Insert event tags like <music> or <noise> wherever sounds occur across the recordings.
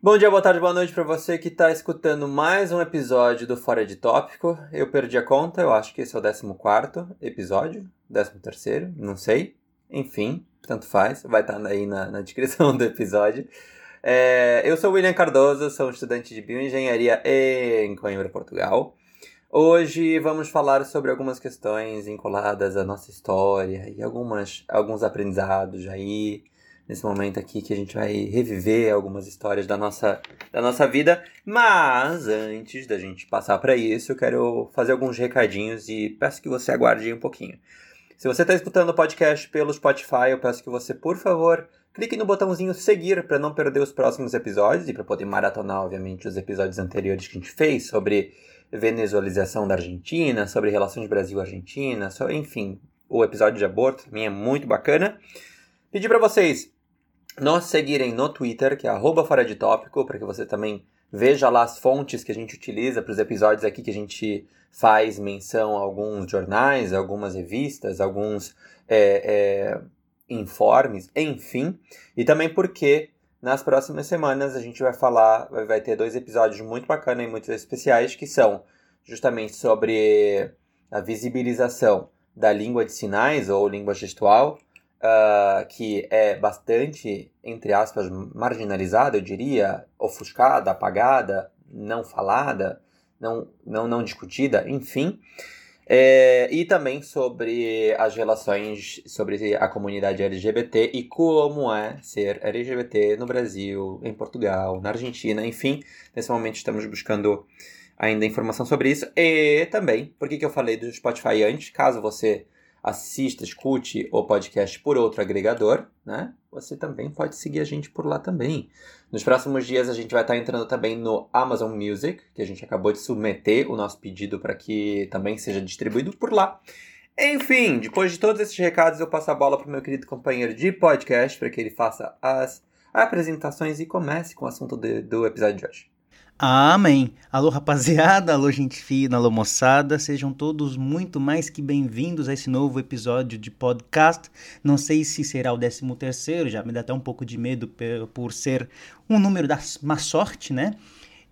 Bom dia, boa tarde, boa noite para você que está escutando mais um episódio do Fora de Tópico. Eu perdi a conta, eu acho que esse é o 14 episódio, 13, não sei. Enfim, tanto faz, vai estar tá aí na, na descrição <laughs> do episódio. É, eu sou William Cardoso, sou estudante de bioengenharia em Coimbra, Portugal. Hoje vamos falar sobre algumas questões vinculadas à nossa história e algumas, alguns aprendizados aí nesse momento aqui que a gente vai reviver algumas histórias da nossa, da nossa vida. Mas antes da gente passar para isso, eu quero fazer alguns recadinhos e peço que você aguarde um pouquinho. Se você está escutando o podcast pelo Spotify, eu peço que você, por favor, clique no botãozinho seguir para não perder os próximos episódios e para poder maratonar, obviamente, os episódios anteriores que a gente fez sobre venezualização da Argentina, sobre relações Brasil-Argentina, enfim, o episódio de aborto também é muito bacana. Pedir para vocês nos seguirem no Twitter, que é arroba fora de tópico, para que você também veja lá as fontes que a gente utiliza para os episódios aqui que a gente faz menção a alguns jornais, algumas revistas, alguns é, é, informes, enfim. E também porque nas próximas semanas a gente vai falar, vai ter dois episódios muito bacanas e muito especiais que são justamente sobre a visibilização da língua de sinais ou língua gestual, uh, que é bastante, entre aspas, marginalizada, eu diria, ofuscada, apagada, não falada, não, não, não discutida, enfim. É, e também sobre as relações sobre a comunidade LGBT e como é ser LGBT no Brasil, em Portugal, na Argentina, enfim. Nesse momento estamos buscando ainda informação sobre isso. E também, por que, que eu falei do Spotify antes? Caso você assista, escute o podcast por outro agregador, né? Você também pode seguir a gente por lá também. Nos próximos dias a gente vai estar entrando também no Amazon Music, que a gente acabou de submeter o nosso pedido para que também seja distribuído por lá. Enfim, depois de todos esses recados, eu passo a bola para o meu querido companheiro de podcast para que ele faça as apresentações e comece com o assunto de, do episódio de hoje. Amém. Alô, rapaziada, alô, gente fina, alô, moçada. Sejam todos muito mais que bem-vindos a esse novo episódio de podcast. Não sei se será o 13 terceiro, já me dá até um pouco de medo por ser um número da má sorte, né?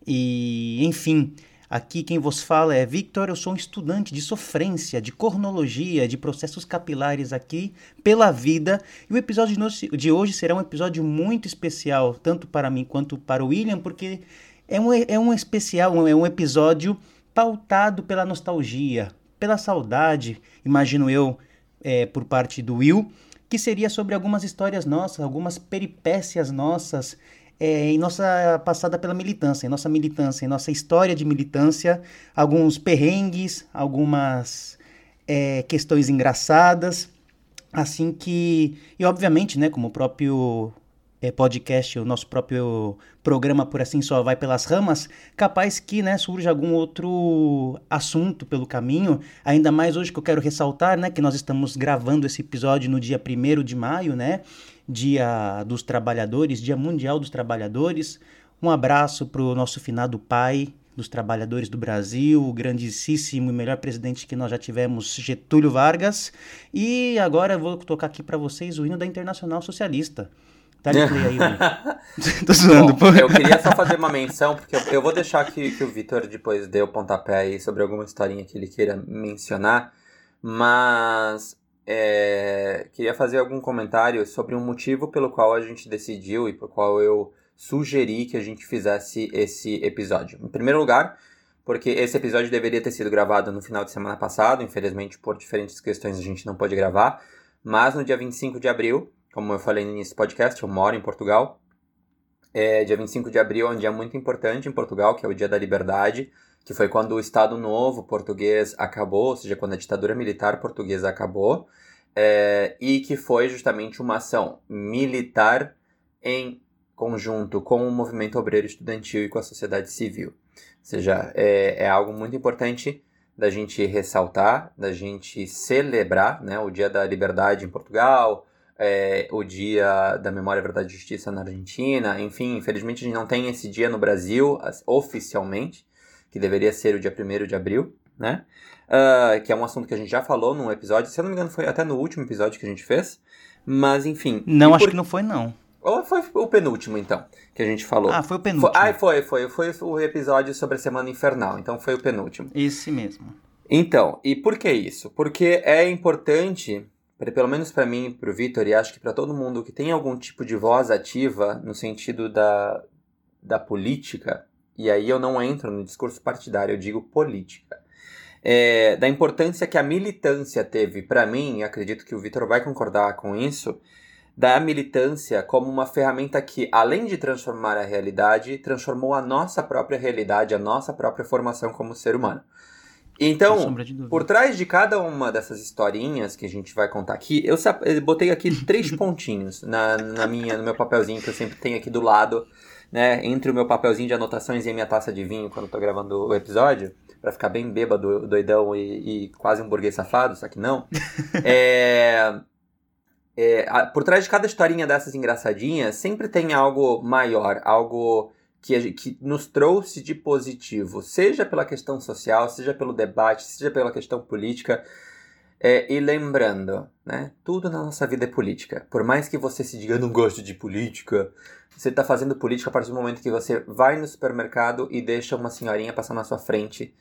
E, enfim, aqui quem vos fala é Victor, eu sou um estudante de sofrência, de cornologia, de processos capilares aqui pela vida. E o episódio de hoje será um episódio muito especial, tanto para mim quanto para o William, porque é um, é um especial, é um episódio pautado pela nostalgia, pela saudade, imagino eu, é, por parte do Will, que seria sobre algumas histórias nossas, algumas peripécias nossas é, em nossa passada pela militância, em nossa militância, em nossa história de militância, alguns perrengues, algumas é, questões engraçadas, assim que, e obviamente, né, como o próprio é, podcast, o nosso próprio programa, por assim só vai pelas ramas, capaz que né, surja algum outro assunto pelo caminho, ainda mais hoje que eu quero ressaltar, né, que nós estamos gravando esse episódio no dia 1 de maio, né, dia dos trabalhadores, dia mundial dos trabalhadores, um abraço para o nosso finado pai, dos trabalhadores do Brasil, o grandíssimo e melhor presidente que nós já tivemos, Getúlio Vargas. E agora eu vou tocar aqui para vocês o hino da Internacional Socialista. Dá play aí, <laughs> Tô zoando, Bom, pô. Eu queria só fazer uma menção, porque eu, eu vou deixar que, que o Vitor depois dê o pontapé aí sobre alguma historinha que ele queira mencionar, mas é, queria fazer algum comentário sobre um motivo pelo qual a gente decidiu e pelo qual eu sugeri que a gente fizesse esse episódio. Em primeiro lugar, porque esse episódio deveria ter sido gravado no final de semana passado, infelizmente por diferentes questões a gente não pôde gravar, mas no dia 25 de abril como eu falei no início do podcast, eu moro em Portugal. É dia 25 de abril é um dia muito importante em Portugal, que é o Dia da Liberdade, que foi quando o Estado Novo português acabou, ou seja, quando a ditadura militar portuguesa acabou, é, e que foi justamente uma ação militar em conjunto com o movimento obreiro estudantil e com a sociedade civil. Ou seja, é, é algo muito importante da gente ressaltar, da gente celebrar né, o Dia da Liberdade em Portugal, é, o Dia da Memória, Verdade e Justiça na Argentina. Enfim, infelizmente a gente não tem esse dia no Brasil oficialmente, que deveria ser o dia 1 de abril, né? Uh, que é um assunto que a gente já falou num episódio, se eu não me engano foi até no último episódio que a gente fez, mas enfim. Não, acho por... que não foi não. Ou foi o penúltimo, então, que a gente falou? Ah, foi o penúltimo. Foi, ah, foi, foi. Foi o episódio sobre a Semana Infernal, então foi o penúltimo. Esse mesmo. Então, e por que isso? Porque é importante, pelo menos para mim para o Vitor, e acho que para todo mundo que tem algum tipo de voz ativa no sentido da, da política, e aí eu não entro no discurso partidário, eu digo política. É, da importância que a militância teve para mim, acredito que o Vitor vai concordar com isso, da militância como uma ferramenta que, além de transformar a realidade, transformou a nossa própria realidade, a nossa própria formação como ser humano. Então, por trás de cada uma dessas historinhas que a gente vai contar aqui, eu, botei aqui <laughs> três pontinhos na, na minha, no meu papelzinho que eu sempre tenho aqui do lado, né, entre o meu papelzinho de anotações e a minha taça de vinho quando eu tô gravando o episódio, para ficar bem bêbado, doidão e, e, quase um burguês safado, só que não. <laughs> é, é, por trás de cada historinha dessas engraçadinhas, sempre tem algo maior, algo que, que nos trouxe de positivo, seja pela questão social, seja pelo debate, seja pela questão política. É, e lembrando, né? Tudo na nossa vida é política. Por mais que você se diga, eu não gosto de política, você está fazendo política a partir do momento que você vai no supermercado e deixa uma senhorinha passar na sua frente,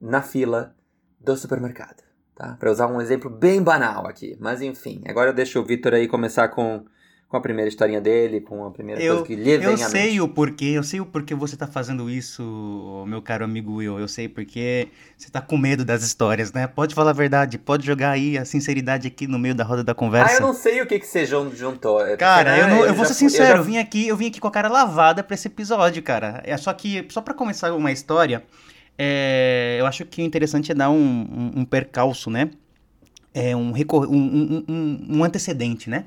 na fila do supermercado. Tá? Para usar um exemplo bem banal aqui. Mas enfim, agora eu deixo o Vitor aí começar com com a primeira historinha dele, com a primeira eu, coisa que lhe vem Eu sei o porquê, eu sei o porquê você tá fazendo isso, meu caro amigo Will. Eu sei porque você tá com medo das histórias, né? Pode falar a verdade, pode jogar aí a sinceridade aqui no meio da roda da conversa. Ah, eu não sei o que que você juntou. É cara, eu, não, eu vou ser sincero, eu, já... eu, vim aqui, eu vim aqui com a cara lavada pra esse episódio, cara. É só que, só para começar uma história, é, eu acho que o interessante é dar um, um, um percalço, né? É um, um, um, um antecedente, né?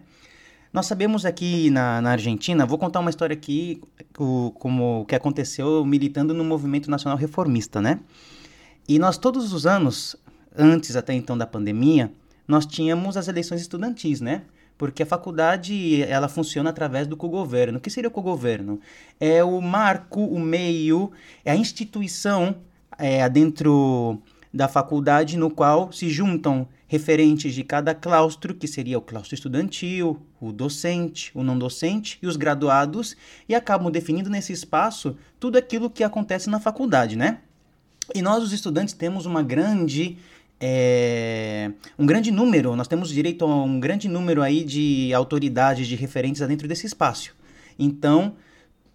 Nós sabemos aqui na, na Argentina, vou contar uma história aqui, o, como que aconteceu militando no movimento nacional reformista, né? E nós todos os anos, antes até então da pandemia, nós tínhamos as eleições estudantis, né? Porque a faculdade, ela funciona através do cogoverno. O que seria o cogoverno? É o marco, o meio, é a instituição é, dentro da faculdade no qual se juntam referentes de cada claustro, que seria o claustro estudantil, o docente, o não docente e os graduados, e acabam definindo nesse espaço tudo aquilo que acontece na faculdade, né? E nós, os estudantes, temos uma grande é, um grande número, nós temos direito a um grande número aí de autoridades, de referentes dentro desse espaço. Então,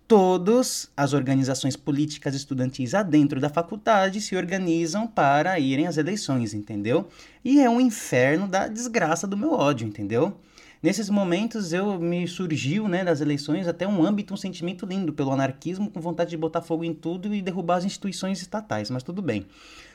todas as organizações políticas estudantis dentro da faculdade se organizam para irem às eleições, entendeu? E é um inferno da desgraça do meu ódio, entendeu? Nesses momentos eu me surgiu, né, das eleições até um âmbito, um sentimento lindo pelo anarquismo, com vontade de botar fogo em tudo e derrubar as instituições estatais, mas tudo bem.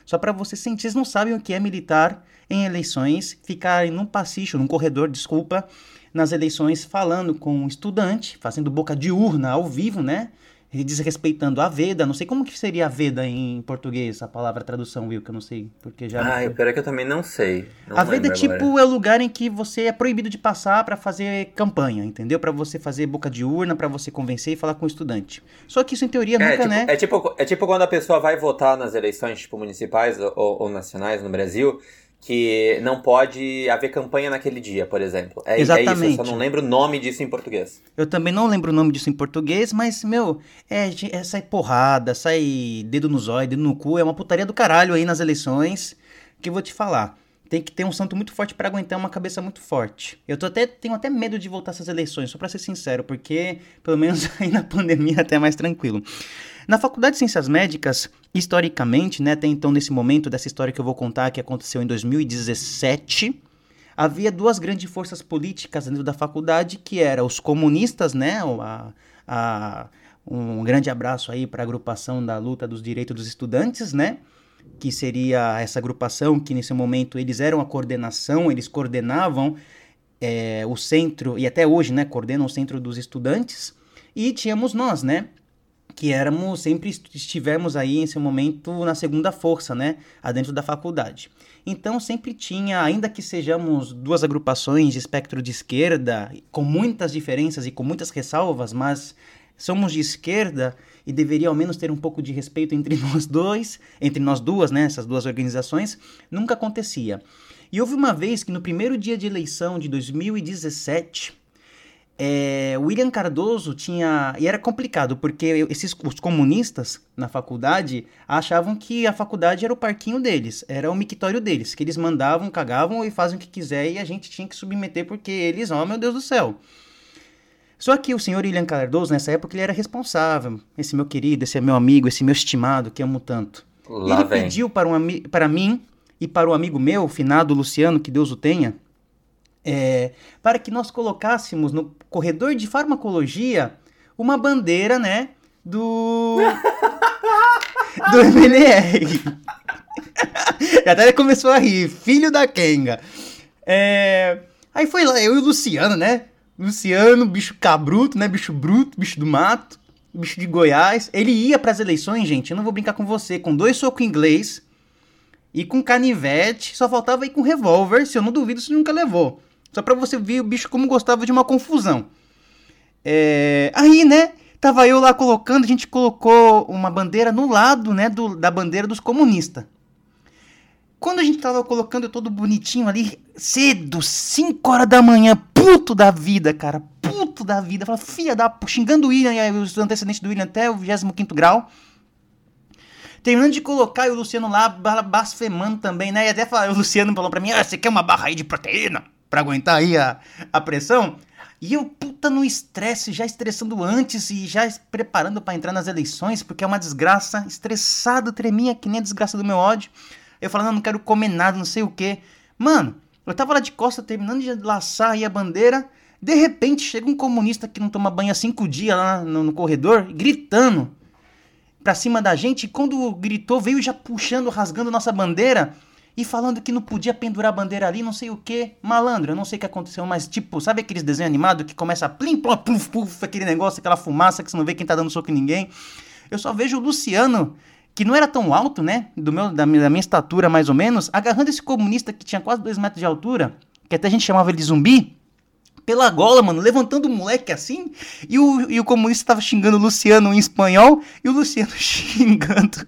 Só para vocês sentir, não sabem o que é militar em eleições, ficar num passicho, num corredor, desculpa, nas eleições falando com um estudante, fazendo boca de urna ao vivo, né? desrespeitando a Veda, não sei como que seria a Veda em português, a palavra tradução, Will, que eu não sei, porque já... Ah, eu é que eu também não sei. Não a Veda, tipo, agora. é o lugar em que você é proibido de passar para fazer campanha, entendeu? Para você fazer boca de urna, para você convencer e falar com o estudante. Só que isso, em teoria, é, nunca, tipo, né? É tipo, é tipo quando a pessoa vai votar nas eleições, tipo, municipais ou, ou nacionais no Brasil, que não pode haver campanha naquele dia, por exemplo. É, Exatamente. é isso, eu só não lembro o nome disso em português. Eu também não lembro o nome disso em português, mas, meu, é, é sai porrada, sai dedo no zóio, dedo no cu, é uma putaria do caralho aí nas eleições, que eu vou te falar. Tem que ter um santo muito forte para aguentar uma cabeça muito forte. Eu tô até, tenho até medo de voltar essas eleições, só pra ser sincero, porque pelo menos <laughs> aí na pandemia é até é mais tranquilo. Na Faculdade de Ciências Médicas, historicamente, né, até então nesse momento dessa história que eu vou contar, que aconteceu em 2017, havia duas grandes forças políticas dentro da faculdade, que eram os comunistas, né, a, a, um grande abraço aí para a agrupação da luta dos direitos dos estudantes, né, que seria essa agrupação que nesse momento eles eram a coordenação, eles coordenavam é, o centro, e até hoje, né, coordenam o centro dos estudantes, e tínhamos nós, né, que éramos, sempre estivemos aí em seu momento na segunda força, né, adentro da faculdade. Então sempre tinha, ainda que sejamos duas agrupações de espectro de esquerda, com muitas diferenças e com muitas ressalvas, mas somos de esquerda e deveria ao menos ter um pouco de respeito entre <laughs> nós dois, entre nós duas, né, essas duas organizações, nunca acontecia. E houve uma vez que no primeiro dia de eleição de 2017, é, William Cardoso tinha. E era complicado, porque esses, os comunistas na faculdade achavam que a faculdade era o parquinho deles, era o mictório deles, que eles mandavam, cagavam e fazem o que quiser e a gente tinha que submeter porque eles, oh meu Deus do céu. Só que o senhor William Cardoso, nessa época, ele era responsável. Esse meu querido, esse meu amigo, esse meu estimado, que amo tanto. Lá ele vem. pediu para, um, para mim e para o um amigo meu, finado Luciano, que Deus o tenha, é, para que nós colocássemos no corredor de farmacologia uma bandeira, né, do <laughs> do MNR. <laughs> Até começou a rir, filho da Kenga. É, aí foi lá, eu e o Luciano, né? Luciano, bicho cabruto, né? Bicho bruto, bicho do mato, bicho de Goiás. Ele ia para as eleições, gente, eu não vou brincar com você, com dois socos inglês e com canivete, só faltava ir com revólver, se eu não duvido, você nunca levou. Só pra você ver o bicho como gostava de uma confusão. É... Aí, né, tava eu lá colocando, a gente colocou uma bandeira no lado, né, do, da bandeira dos comunistas. Quando a gente tava colocando todo bonitinho ali, cedo, 5 horas da manhã, puto da vida, cara, puto da vida, fala, filha da... xingando o William e os antecedentes do William até o 25 grau. Terminando de colocar e o Luciano lá blasfemando também, né? E até falar, o Luciano falou pra mim, ah, você quer uma barra aí de proteína? Para aguentar aí a, a pressão. E eu, puta, no estresse, já estressando antes e já preparando para entrar nas eleições, porque é uma desgraça, estressado, treminha que nem a desgraça do meu ódio. Eu falando, não quero comer nada, não sei o que. Mano, eu tava lá de costa terminando de laçar aí a bandeira. De repente chega um comunista que não toma banho há cinco dias lá no, no corredor, gritando pra cima da gente. E quando gritou, veio já puxando, rasgando nossa bandeira e falando que não podia pendurar a bandeira ali, não sei o que. Malandro, eu não sei o que aconteceu, mas tipo, sabe aqueles desenhos animados que começa a plim, plom, puf, puf, aquele negócio, aquela fumaça que você não vê quem tá dando soco em ninguém? Eu só vejo o Luciano, que não era tão alto, né, do meu, da, minha, da minha estatura mais ou menos, agarrando esse comunista que tinha quase dois metros de altura, que até a gente chamava ele de zumbi, pela gola, mano, levantando o moleque assim, e o, e o comunista tava xingando o Luciano em espanhol, e o Luciano <laughs> xingando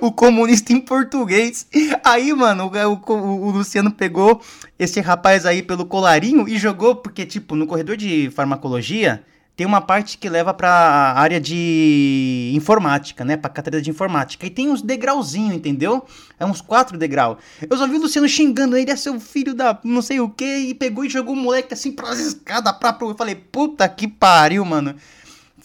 o comunista em português. Aí, mano, o, o, o, Luciano pegou esse rapaz aí pelo colarinho e jogou, porque, tipo, no corredor de farmacologia tem uma parte que leva pra área de informática, né? Pra cadeira de informática. E tem uns degrauzinho, entendeu? É uns quatro degrau. Eu só vi o Luciano xingando ele, é seu filho da não sei o que, e pegou e jogou o moleque assim pra escada pra. Eu falei, puta que pariu, mano.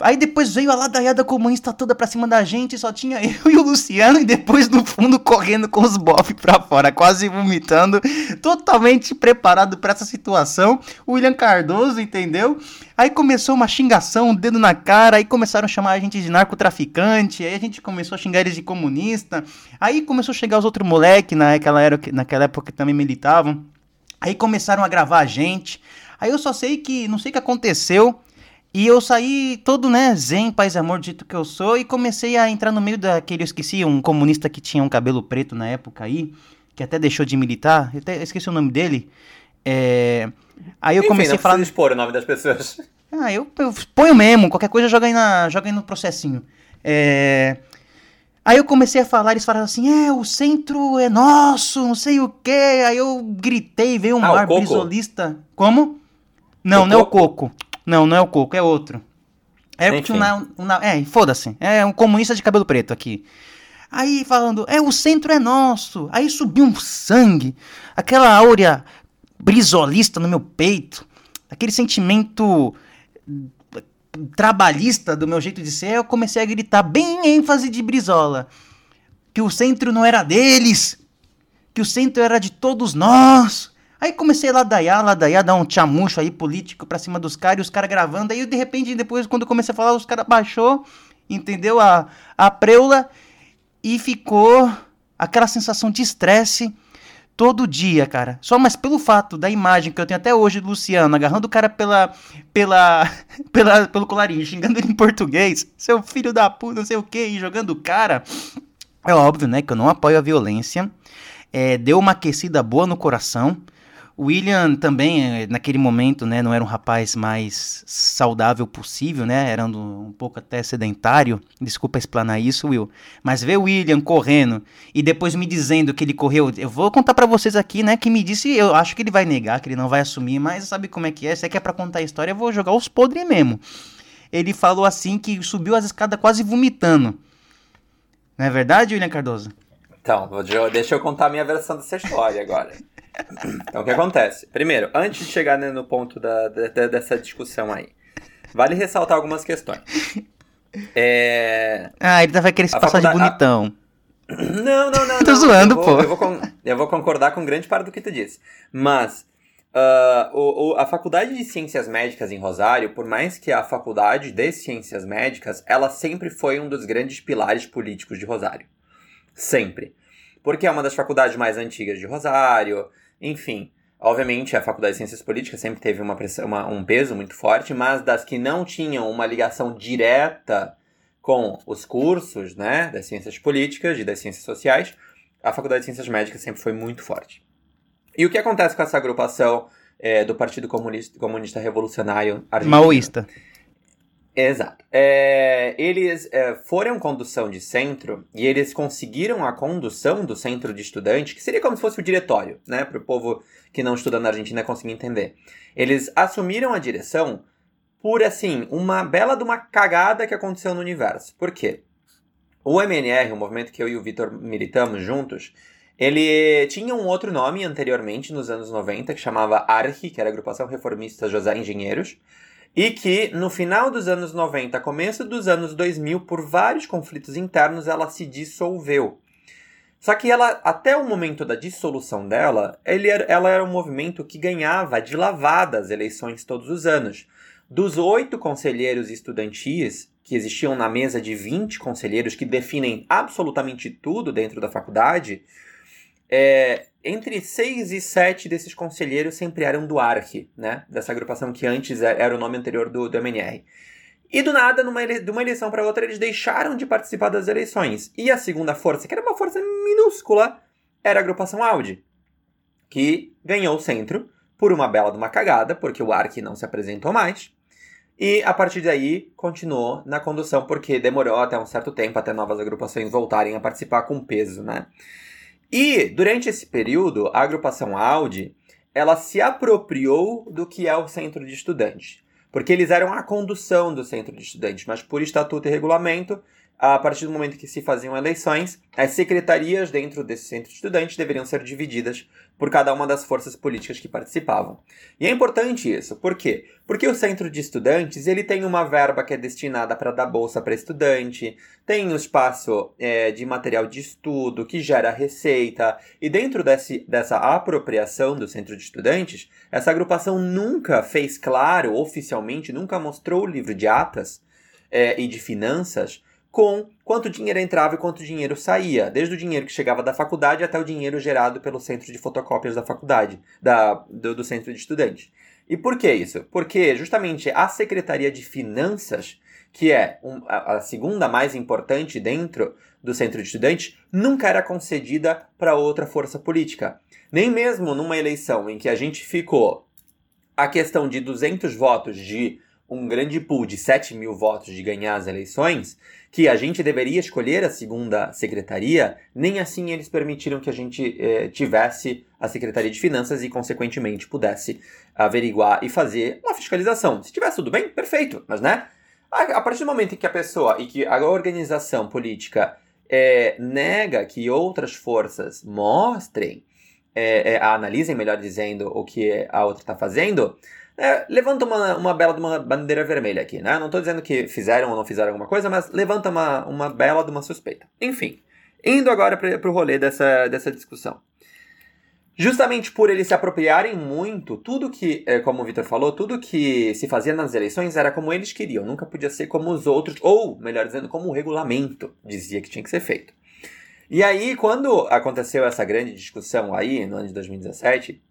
Aí depois veio a ladaiada comunista toda pra cima da gente, só tinha <laughs> eu e o Luciano, e depois no fundo correndo com os bofs pra fora, quase vomitando, totalmente preparado para essa situação. O William Cardoso, entendeu? Aí começou uma xingação, um dedo na cara, aí começaram a chamar a gente de narcotraficante, aí a gente começou a xingar eles de comunista, aí começou a chegar os outros moleques naquela, era, naquela época que também militavam, aí começaram a gravar a gente, aí eu só sei que, não sei o que aconteceu, e eu saí todo, né, zen, paz e amor, do jeito que eu sou, e comecei a entrar no meio daquele, eu esqueci, um comunista que tinha um cabelo preto na época aí, que até deixou de militar, eu até esqueci o nome dele. É... Aí eu Enfim, comecei a falar. Não expor o nome das pessoas. <laughs> Ah, eu, eu ponho mesmo, qualquer coisa joga aí, na, joga aí no processinho. É... Aí eu comecei a falar, eles falaram assim, é, o centro é nosso, não sei o quê. Aí eu gritei, veio um ah, ar brisolista. Como? Não, o não é o coco. Não, não é o Coco, é outro. É o que um, um, É, foda-se. É um comunista de cabelo preto aqui. Aí falando, é, o centro é nosso. Aí subiu um sangue, aquela áurea brisolista no meu peito, aquele sentimento trabalhista do meu jeito de ser, eu comecei a gritar bem ênfase de brisola. Que o centro não era deles, que o centro era de todos nós, Aí comecei a ladaiar, ladaiar, dar um chamucho aí político pra cima dos caras, e os caras gravando. Aí de repente, depois, quando eu comecei a falar, os caras baixou, entendeu? A, a preula e ficou aquela sensação de estresse todo dia, cara. Só mas pelo fato da imagem que eu tenho até hoje do Luciano agarrando o cara pela pela, <laughs> pela pelo colarinho, xingando ele em português, seu filho da puta, não sei o que, e jogando o cara. É óbvio, né, que eu não apoio a violência. É, deu uma aquecida boa no coração O William também, eh, naquele momento, né, não era um rapaz mais saudável possível, né? Era um, pouco até sedentário. Desculpa explanar isso, Will. Mas ver o William correndo e depois me dizendo que ele correu, eu vou contar para vocês aqui, né, que me disse, eu acho que ele vai negar, que ele não vai assumir, mas sabe como é que é? Se é que é para contar a história, eu vou jogar os podres mesmo. Ele falou assim que subiu as escadas quase vomitando. Não é verdade, William Cardoso? Então, deixa eu contar a minha versão dessa história agora. Então, o que acontece? Primeiro, antes de chegar no ponto da, da, dessa discussão aí, vale ressaltar algumas questões. É... Ah, ele vai querer se passar de bonitão. Não, não, <laughs> não. Tô não. zoando, eu vou, pô. Eu vou, con... eu vou, concordar com grande parte do que tu disse. Mas, uh, o, o, a Faculdade de Ciências Médicas em Rosário, por mais que a Faculdade de Ciências Médicas, ela sempre foi um dos grandes pilares políticos de Rosário. Sempre. Porque é uma das faculdades mais antigas de Rosário, enfim, obviamente a Faculdade de Ciências Políticas sempre teve uma, pressão, uma, um peso muito forte, mas das que não tinham uma ligação direta com os cursos né, das ciências políticas e das ciências sociais, a Faculdade de Ciências Médicas sempre foi muito forte. E o que acontece com essa agrupação é, do Partido Comunista, Comunista Revolucionário Argentino? Maoísta. Exato. É, eles é, foram condução de centro e eles conseguiram a condução do centro de estudante, que seria como se fosse o diretório, né? Para o povo que não estuda na Argentina conseguir entender. Eles assumiram a direção por, assim, uma bela de uma cagada que aconteceu no universo. Por quê? O MNR, o movimento que eu e o Vitor militamos juntos, ele tinha um outro nome anteriormente, nos anos 90, que chamava ARRI, que era a Agrupação Reformista José Engenheiros e que no final dos anos 90, começo dos anos 2000, por vários conflitos internos, ela se dissolveu. Só que ela, até o momento da dissolução dela, era, ela era um movimento que ganhava de lavada as eleições todos os anos. Dos oito conselheiros estudantis que existiam na mesa de 20 conselheiros que definem absolutamente tudo dentro da faculdade, é, entre seis e sete desses conselheiros sempre eram do ARC, né? Dessa agrupação que antes é, era o nome anterior do, do MNR. E do nada, numa ele... de uma eleição para outra, eles deixaram de participar das eleições. E a segunda força, que era uma força minúscula, era a agrupação Audi, que ganhou o centro por uma bela de uma cagada, porque o ARC não se apresentou mais. E a partir daí continuou na condução, porque demorou até um certo tempo até novas agrupações voltarem a participar com peso, né? E durante esse período, a agrupação Audi, ela se apropriou do que é o centro de estudantes, porque eles eram a condução do centro de estudantes, mas por estatuto e regulamento, a partir do momento que se faziam eleições, as secretarias dentro desse centro de estudantes deveriam ser divididas por cada uma das forças políticas que participavam. E é importante isso, por quê? Porque o centro de estudantes ele tem uma verba que é destinada para dar bolsa para estudante, tem o um espaço é, de material de estudo que gera receita, e dentro desse, dessa apropriação do centro de estudantes, essa agrupação nunca fez claro, oficialmente, nunca mostrou o livro de atas é, e de finanças com quanto dinheiro entrava e quanto dinheiro saía, desde o dinheiro que chegava da faculdade até o dinheiro gerado pelo centro de fotocópias da faculdade, da, do, do centro de estudantes. E por que isso? Porque justamente a Secretaria de Finanças, que é um, a, a segunda mais importante dentro do centro de estudantes, nunca era concedida para outra força política. Nem mesmo numa eleição em que a gente ficou a questão de 200 votos de um grande pool de 7 mil votos de ganhar as eleições, que a gente deveria escolher a segunda secretaria, nem assim eles permitiram que a gente eh, tivesse a Secretaria de Finanças e, consequentemente, pudesse averiguar e fazer uma fiscalização. Se tivesse tudo bem, perfeito, mas né? A, partir do momento em que a pessoa e que a organização política eh, nega que outras forças mostrem, eh, analisem, melhor dizendo, o que a outra está fazendo, é, levanta uma, uma bela de uma bandeira vermelha aqui, né? Não estou dizendo que fizeram ou não fizeram alguma coisa, mas levanta uma, uma bela de uma suspeita. Enfim, indo agora para o rolê dessa, dessa discussão. Justamente por eles se apropriarem muito, tudo que, é, como o Vitor falou, tudo que se fazia nas eleições era como eles queriam, nunca podia ser como os outros, ou, melhor dizendo, como o regulamento dizia que tinha que ser feito. E aí, quando aconteceu essa grande discussão aí, no ano de 2017,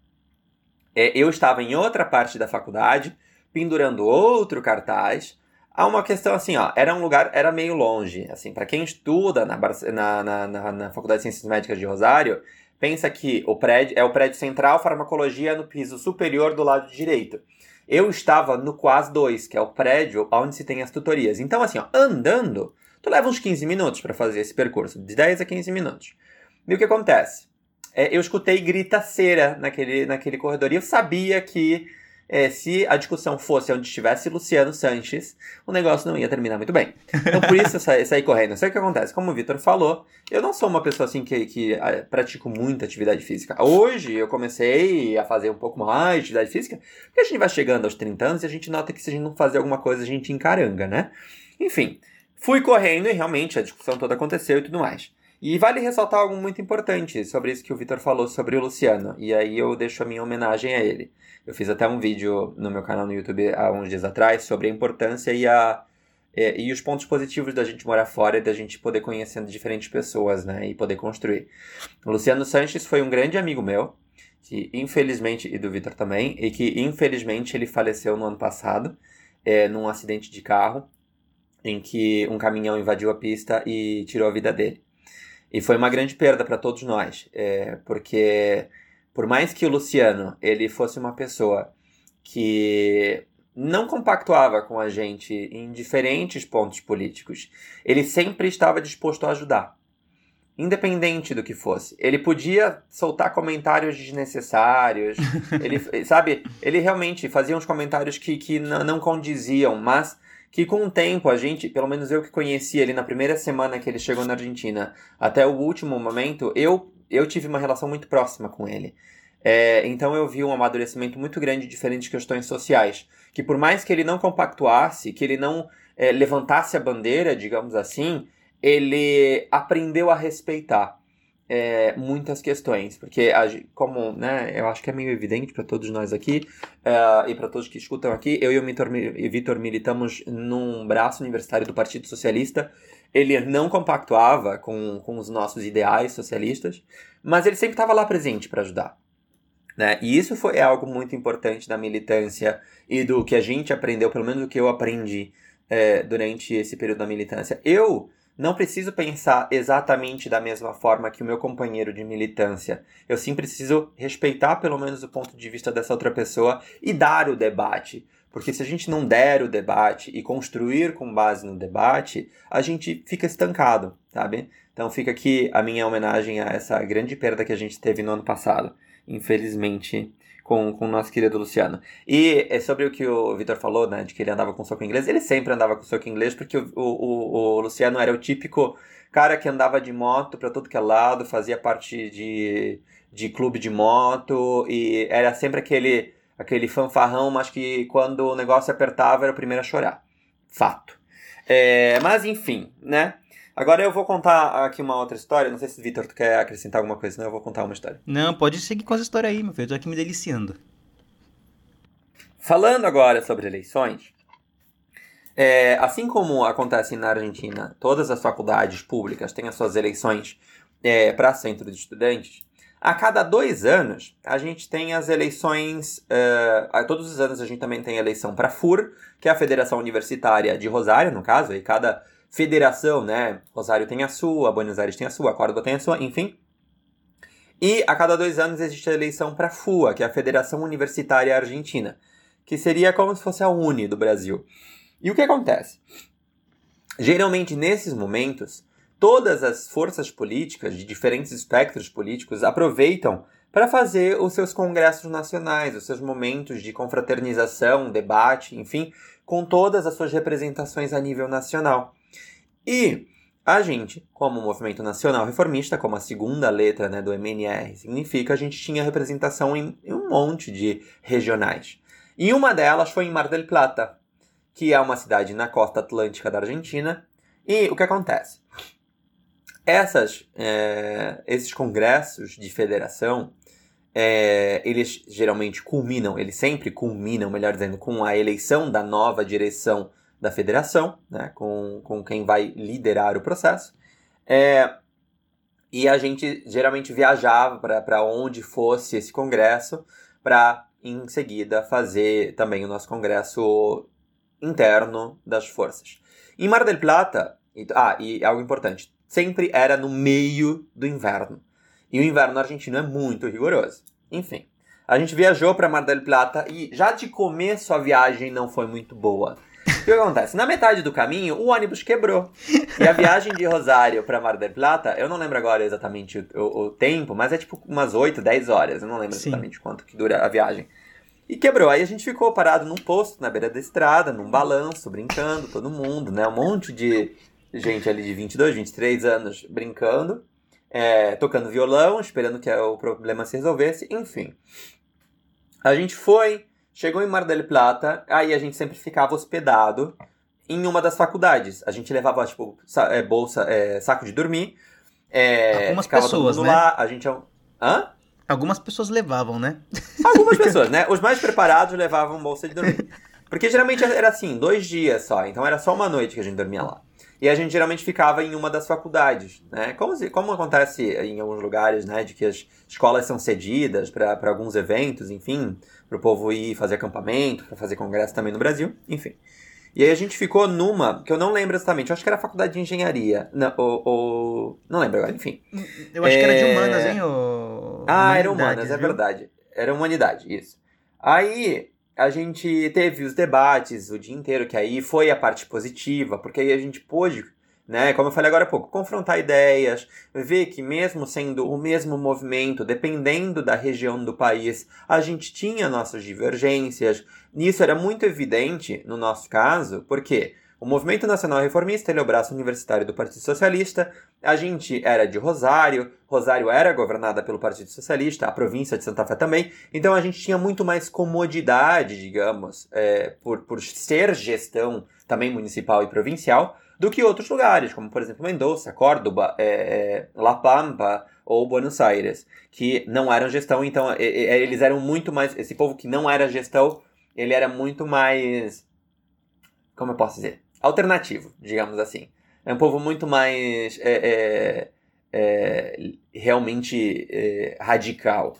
é, eu estava em outra parte da faculdade, pendurando outro cartaz. Há uma questão assim, ó, era um lugar, era meio longe, assim, para quem estuda na, na, na, na, Faculdade de Ciências Médicas de Rosário, pensa que o prédio é o prédio central, farmacologia no piso superior do lado direito. Eu estava no Quas 2, que é o prédio onde se tem as tutorias. Então, assim, ó, andando, tu leva uns 15 minutos para fazer esse percurso, de 10 a 15 minutos. E o que acontece? É, eu escutei gritaceira naquele, naquele corredor e eu sabia que é, se a discussão fosse onde estivesse Luciano Sanches, o negócio não ia terminar muito bem. Então, por isso eu saí, saí correndo. Sei o que acontece. Como o Vitor falou, eu não sou uma pessoa assim que, que uh, pratico muita atividade física. Hoje eu comecei a fazer um pouco mais de atividade física, porque a gente vai chegando aos 30 anos e a gente nota que se a gente não fazer alguma coisa, a gente encaranga, né? Enfim, fui correndo e realmente a discussão toda aconteceu e tudo mais. E vale ressaltar algo muito importante sobre isso que o Vitor falou sobre o Luciano. E aí eu deixo a minha homenagem a ele. Eu fiz até um vídeo no meu canal no YouTube há uns dias atrás sobre a importância e, a, e, e os pontos positivos da gente morar fora e da gente poder conhecendo diferentes pessoas, né? E poder construir. O Luciano Sanches foi um grande amigo meu, que infelizmente, e do Vitor também, e que infelizmente ele faleceu no ano passado, é, num acidente de carro, em que um caminhão invadiu a pista e tirou a vida dele. E foi uma grande perda para todos nós, é, porque por mais que o Luciano ele fosse uma pessoa que não compactuava com a gente em diferentes pontos políticos, ele sempre estava disposto a ajudar. Independente do que fosse. Ele podia soltar comentários desnecessários. <laughs> ele, sabe, ele realmente fazia uns comentários que, que não condiziam, mas que com o tempo a gente, pelo menos eu que conheci ele na primeira semana que ele chegou na Argentina, até o último momento, eu, eu tive uma relação muito próxima com ele. É, então eu vi um amadurecimento muito grande de diferentes questões sociais, que por mais que ele não compactuasse, que ele não é, levantasse a bandeira, digamos assim, ele aprendeu a respeitar é, muitas questões, porque como né, eu acho que é meio evidente para todos nós aqui uh, e para todos que escutam aqui, eu e o Vitor militamos num braço universitário do Partido Socialista. Ele não compactuava com, com os nossos ideais socialistas, mas ele sempre estava lá presente para ajudar. Né? E isso foi algo muito importante da militância e do que a gente aprendeu, pelo menos o que eu aprendi é, durante esse período da militância. Eu não preciso pensar exatamente da mesma forma que o meu companheiro de militância. Eu sim preciso respeitar pelo menos o ponto de vista dessa outra pessoa e dar o debate. Porque se a gente não der o debate e construir com base no debate, a gente fica estancado, sabe? Então fica aqui a minha homenagem a essa grande perda que a gente teve no ano passado. Infelizmente, com, com o nosso querido Luciano. E é sobre o que o Vitor falou, né, de que ele andava com soco inglês, ele sempre andava com soco inglês, porque o, o, o Luciano era o típico cara que andava de moto para todo que é lado, fazia parte de, de clube de moto, e era sempre aquele, aquele fanfarrão, mas que quando o negócio apertava era o primeiro a chorar. Fato. É, mas enfim, né? Agora eu vou contar aqui uma outra história. Não sei se o Vitor quer acrescentar alguma coisa, senão eu vou contar uma história. Não, pode seguir com essa história aí, meu filho. Eu tô aqui me deliciando. Falando agora sobre eleições, é, assim como acontece na Argentina, todas as faculdades públicas têm as suas eleições é, para centro de estudantes. A cada dois anos, a gente tem as eleições. Uh, todos os anos a gente também tem a eleição para FUR, que é a Federação Universitária de Rosário, no caso, e cada federação, né? Rosário tem a sua, Buenos Aires tem a sua, Córdoba tem a sua, enfim. E a cada dois anos existe a eleição para a FUA, que é a Federação Universitária Argentina, que seria como se fosse a Uni do Brasil. E o que acontece? Geralmente, nesses momentos, todas as forças políticas de diferentes espectros políticos aproveitam para fazer os seus congressos nacionais, os seus momentos de confraternização, debate, enfim, com todas as suas representações a nível nacional. E a gente, como movimento nacional reformista, como a segunda letra né, do MNR significa, a gente tinha representação em, em um monte de regionais. E uma delas foi em Mar del Plata, que é uma cidade na costa atlântica da Argentina. E o que acontece? Essas, é, esses congressos de federação, é, eles geralmente culminam, eles sempre culminam, melhor dizendo, com a eleição da nova direção da federação, né, com, com quem vai liderar o processo. É, e a gente geralmente viajava para onde fosse esse congresso, para em seguida fazer também o nosso congresso interno das forças. Em Mar del Plata, ah, e algo importante, sempre era no meio do inverno. E o inverno argentino é muito rigoroso. Enfim, a gente viajou para Mar del Plata e já de começo a viagem não foi muito boa. O que acontece? Na metade do caminho, o ônibus quebrou. E a viagem de Rosário para Mar del Plata, eu não lembro agora exatamente o, o, o, tempo, mas é tipo umas 8, 10 horas. Eu não lembro exatamente Sim. quanto que dura a viagem. E quebrou. Aí a gente ficou parado num posto, na beira da estrada, num balanço, brincando, todo mundo, né? Um monte de gente ali de 22, 23 anos brincando, é, tocando violão, esperando que o problema se resolvesse, enfim. A gente foi, chegou em Mar del Plata, aí a gente sempre ficava hospedado em uma das faculdades. A gente levava, tipo, é, bolsa, é, saco de dormir. É, Algumas pessoas, né? Lá, a gente... É Hã? Algumas pessoas levavam, né? Algumas <laughs> pessoas, né? Os mais preparados levavam bolsa de dormir. Porque geralmente era assim, dois dias só. Então era só uma noite que a gente dormia lá. E a gente geralmente ficava em uma das faculdades, né? Como, como acontece em alguns lugares, né? De que as escolas são cedidas para alguns eventos, enfim, para o povo ir fazer acampamento, para fazer congresso também no Brasil, enfim. E aí a gente ficou numa, que eu não lembro exatamente, eu acho que era a faculdade de engenharia. Não, ou, ou não lembro agora, enfim. Eu acho é... que era de é, humanas, hein? Ou... Ah, era humanas, é viu? é verdade. Era humanidade, isso. Aí a gente teve os debates o dia inteiro, que aí foi a parte positiva, porque aí a gente pôde, né, como eu falei agora há pouco, confrontar ideias, ver que mesmo sendo o mesmo movimento, dependendo da região do país, a gente tinha nossas divergências. Isso era muito evidente no nosso caso, porque o Movimento Nacional Reformista ele é o braço universitário do Partido Socialista. A gente era de Rosário, Rosário era governada pelo Partido Socialista, a província de Santa Fé também. Então a gente tinha muito mais comodidade, digamos, é, por, por ser gestão também municipal e provincial, do que outros lugares, como por exemplo Mendoza, Córdoba, é, é La Pampa ou Buenos Aires, que não eram gestão, então eles eram muito mais. Esse povo que não era gestão, ele era muito mais. Como eu posso dizer? alternativo, digamos assim. É um povo muito mais é, é, é, realmente é, radical,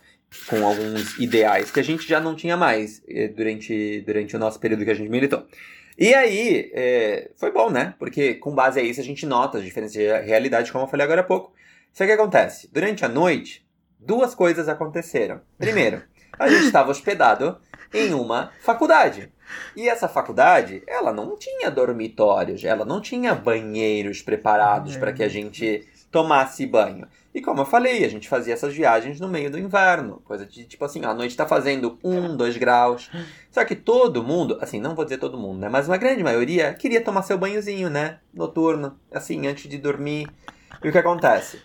com alguns ideais que a gente já não tinha mais é, durante, durante o nosso período que a gente militou. E aí, é, foi bom, né? Porque com base a isso a gente nota as diferenças de realidade, como eu falei agora há pouco. Isso que acontece. Durante a noite, duas coisas aconteceram. Primeiro, a gente estava hospedado em uma faculdade. E essa faculdade, ela não tinha dormitórios, ela não tinha banheiros preparados para que a gente tomasse banho. E como eu falei, a gente fazia essas viagens no meio do inverno. Coisa de tipo assim, a noite tá fazendo 1, 2 graus. Só que todo mundo, assim, não vou dizer todo mundo, né? Mas uma grande maioria queria tomar seu banhozinho, né? Noturno, assim, antes de dormir. E o que acontece?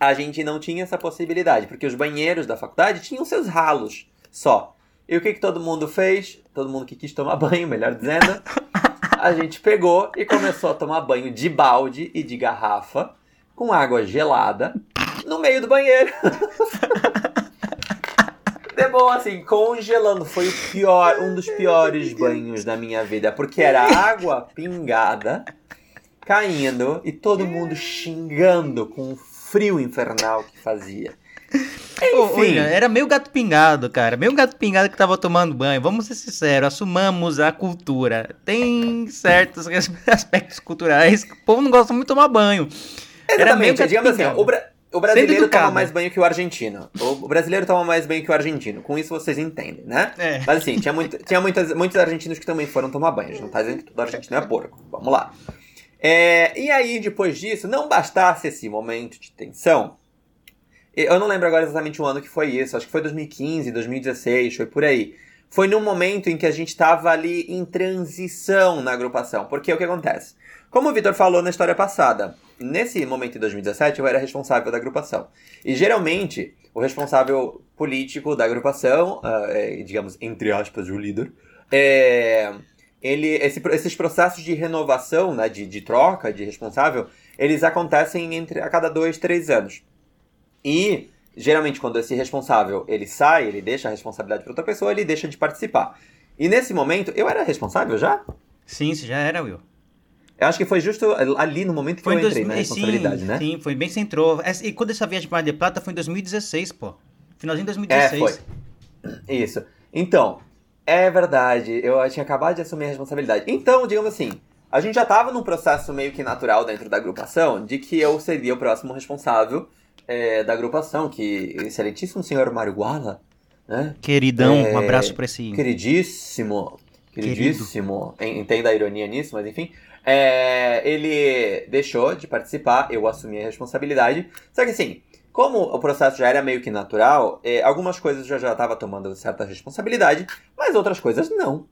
A gente não tinha essa possibilidade, porque os banheiros da faculdade tinham seus ralos só. E o que, que todo mundo fez? Todo mundo que quis tomar <laughs> banho, melhor dizendo. A gente pegou e começou a tomar banho de balde e de garrafa com água gelada no meio do banheiro. De boa, assim, congelando. Foi o pior, um dos piores banhos da minha vida. Porque era água pingada caindo e todo mundo xingando com o frio infernal que fazia. Enfim. era meio gato pingado, cara. Meio gato pingado que tava tomando banho. Vamos ser sinceros, assumamos a cultura. Tem certos <laughs> aspectos culturais que o povo não gosta muito de tomar banho. Exatamente, digamos assim, o, bra o brasileiro toma mais banho que o argentino. O brasileiro toma mais banho que o argentino. Com isso vocês entendem, né? É. Mas assim, tinha, muito, tinha muitas, muitos argentinos que também foram tomar banho. A gente não tá dizendo que todo argentino é porco. Vamos lá. É, e aí, depois disso, não bastasse esse momento de tensão, eu não lembro agora exatamente o ano que foi isso, acho que foi 2015, 2016, foi por aí. Foi num momento em que a gente estava ali em transição na agrupação. Porque o que acontece? Como o Vitor falou na história passada, nesse momento em 2017 eu era responsável da agrupação. E geralmente, o responsável político da agrupação, uh, digamos, entre aspas, o líder, é, ele, esse, esses processos de renovação, né, de, de troca de responsável, eles acontecem entre a cada dois, três anos. E geralmente quando esse responsável ele sai, ele deixa a responsabilidade para outra pessoa, ele deixa de participar. E nesse momento, eu era responsável já? Sim, você já era, Will. Eu acho que foi justo ali no momento que foi eu entrei 2000, na responsabilidade, sim, né? Sim, foi bem que você entrou. E quando essa viagem para Mar de Plata foi em 2016, pô. Finalzinho de 2016. É, foi. Isso. Então, é verdade. Eu tinha acabado de assumir a responsabilidade. Então, digamos assim, a gente já estava num processo meio que natural dentro da agrupação de que eu seria o próximo responsável é, da agrupação, que excelentíssimo senhor Mário Guala, né? Queridão, É, um abraço pra esse. Queridíssimo, queridíssimo, en- entenda a ironia nisso, mas enfim. É, ele deixou de participar, eu assumi a responsabilidade. Só que assim, como o processo já era meio que natural, é, algumas coisas eu já estava tomando certa responsabilidade, mas outras coisas não.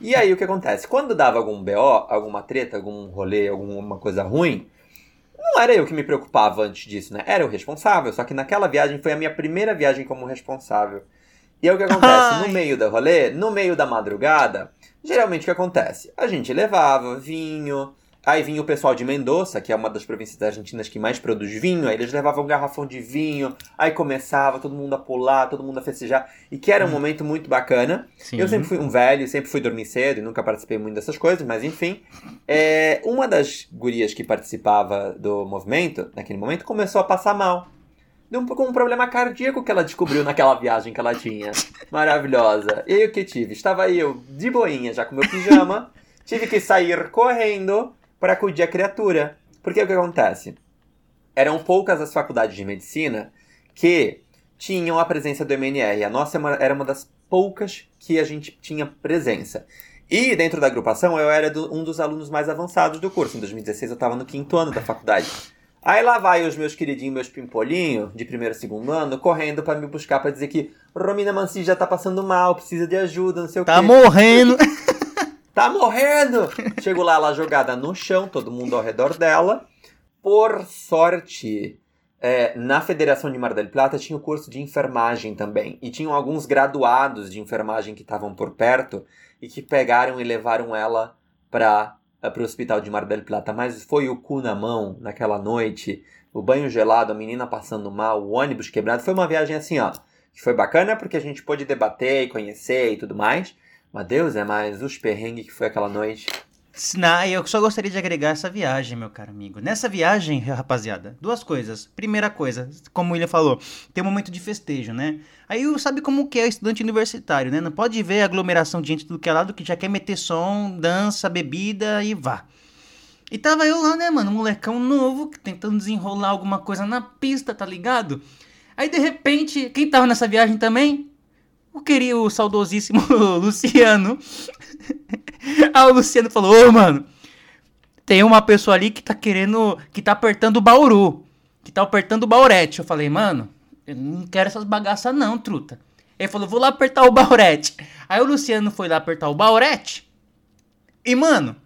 E aí o que acontece? Quando dava algum BO, alguma treta, algum rolê, alguma coisa ruim, não era eu que me preocupava antes disso, né? Era o responsável, só que naquela viagem foi a minha primeira viagem como responsável. E aí o que acontece? <laughs> Ai. No meio do rolê, no meio da madrugada, geralmente o que acontece? A gente levava vinho, aí vinha o pessoal de Mendoza, que é uma das províncias argentinas que mais produz vinho, aí eles levavam um garrafão de vinho, aí começava todo mundo a pular, todo mundo a festejar, e que era um momento muito bacana. Sim. Eu sempre fui um velho, sempre fui dormir cedo e nunca participei muito dessas coisas, mas enfim. É, uma das gurias que participava do movimento, naquele momento, começou a passar mal. Um, com um problema cardíaco que ela descobriu naquela viagem que ela tinha. Maravilhosa. E aí o que tive? Estava eu de boinha, já com meu pijama. tive que sair correndo para acudir a criatura. Porque o que acontece? Eram poucas as faculdades de medicina que tinham a presença do MNR. A nossa é era uma das poucas que a gente tinha presença. E dentro da agrupação eu era do- um dos alunos mais avançados do curso. Em 2016 eu estava no quinto ano da faculdade. Aí lá vai os meus queridinhos, meus pimpolinhos, de primeiro e segundo ano, correndo pra me buscar pra dizer que Romina Manci já tá passando mal, precisa de ajuda, não sei o Tá quê. morrendo. <laughs> Tá morrendo! Chego lá, ela jogada no chão, todo mundo ao redor dela. Por sorte, é, na Federação de Mar del Plata tinha o curso de enfermagem também. E tinham alguns graduados de enfermagem que estavam por perto e que pegaram e levaram ela para o hospital de Mar del Plata. Mas foi o cu na mão naquela noite, o banho gelado, a menina passando mal, o ônibus quebrado. Foi uma viagem assim, ó. Que foi bacana porque a gente pôde debater e conhecer e tudo mais. Mas Deus é mais os perrengues que foi aquela noite. Não, eu só gostaria de agregar essa viagem, meu caro amigo. Nessa viagem, rapaziada, duas coisas. Primeira coisa, como o William falou, tem um momento de festejo, né? Aí sabe como que é estudante universitário, né? Não pode ver aglomeração de gente do que é lado que já quer meter som, dança, bebida e vá. E tava eu lá, né, mano, molecão novo, tentando desenrolar alguma coisa na pista, tá ligado? Aí de repente, quem tava nessa viagem também? O querido, o saudosíssimo <laughs> Luciano. Aí <laughs> o Luciano falou, ô mano, tem uma pessoa ali que tá querendo, que tá apertando o bauru, que tá apertando o baurete. Eu falei, mano, eu não quero essas bagaças não, truta. Ele falou, vou lá apertar o baurete. Aí o Luciano foi lá apertar o baurete. E, mano,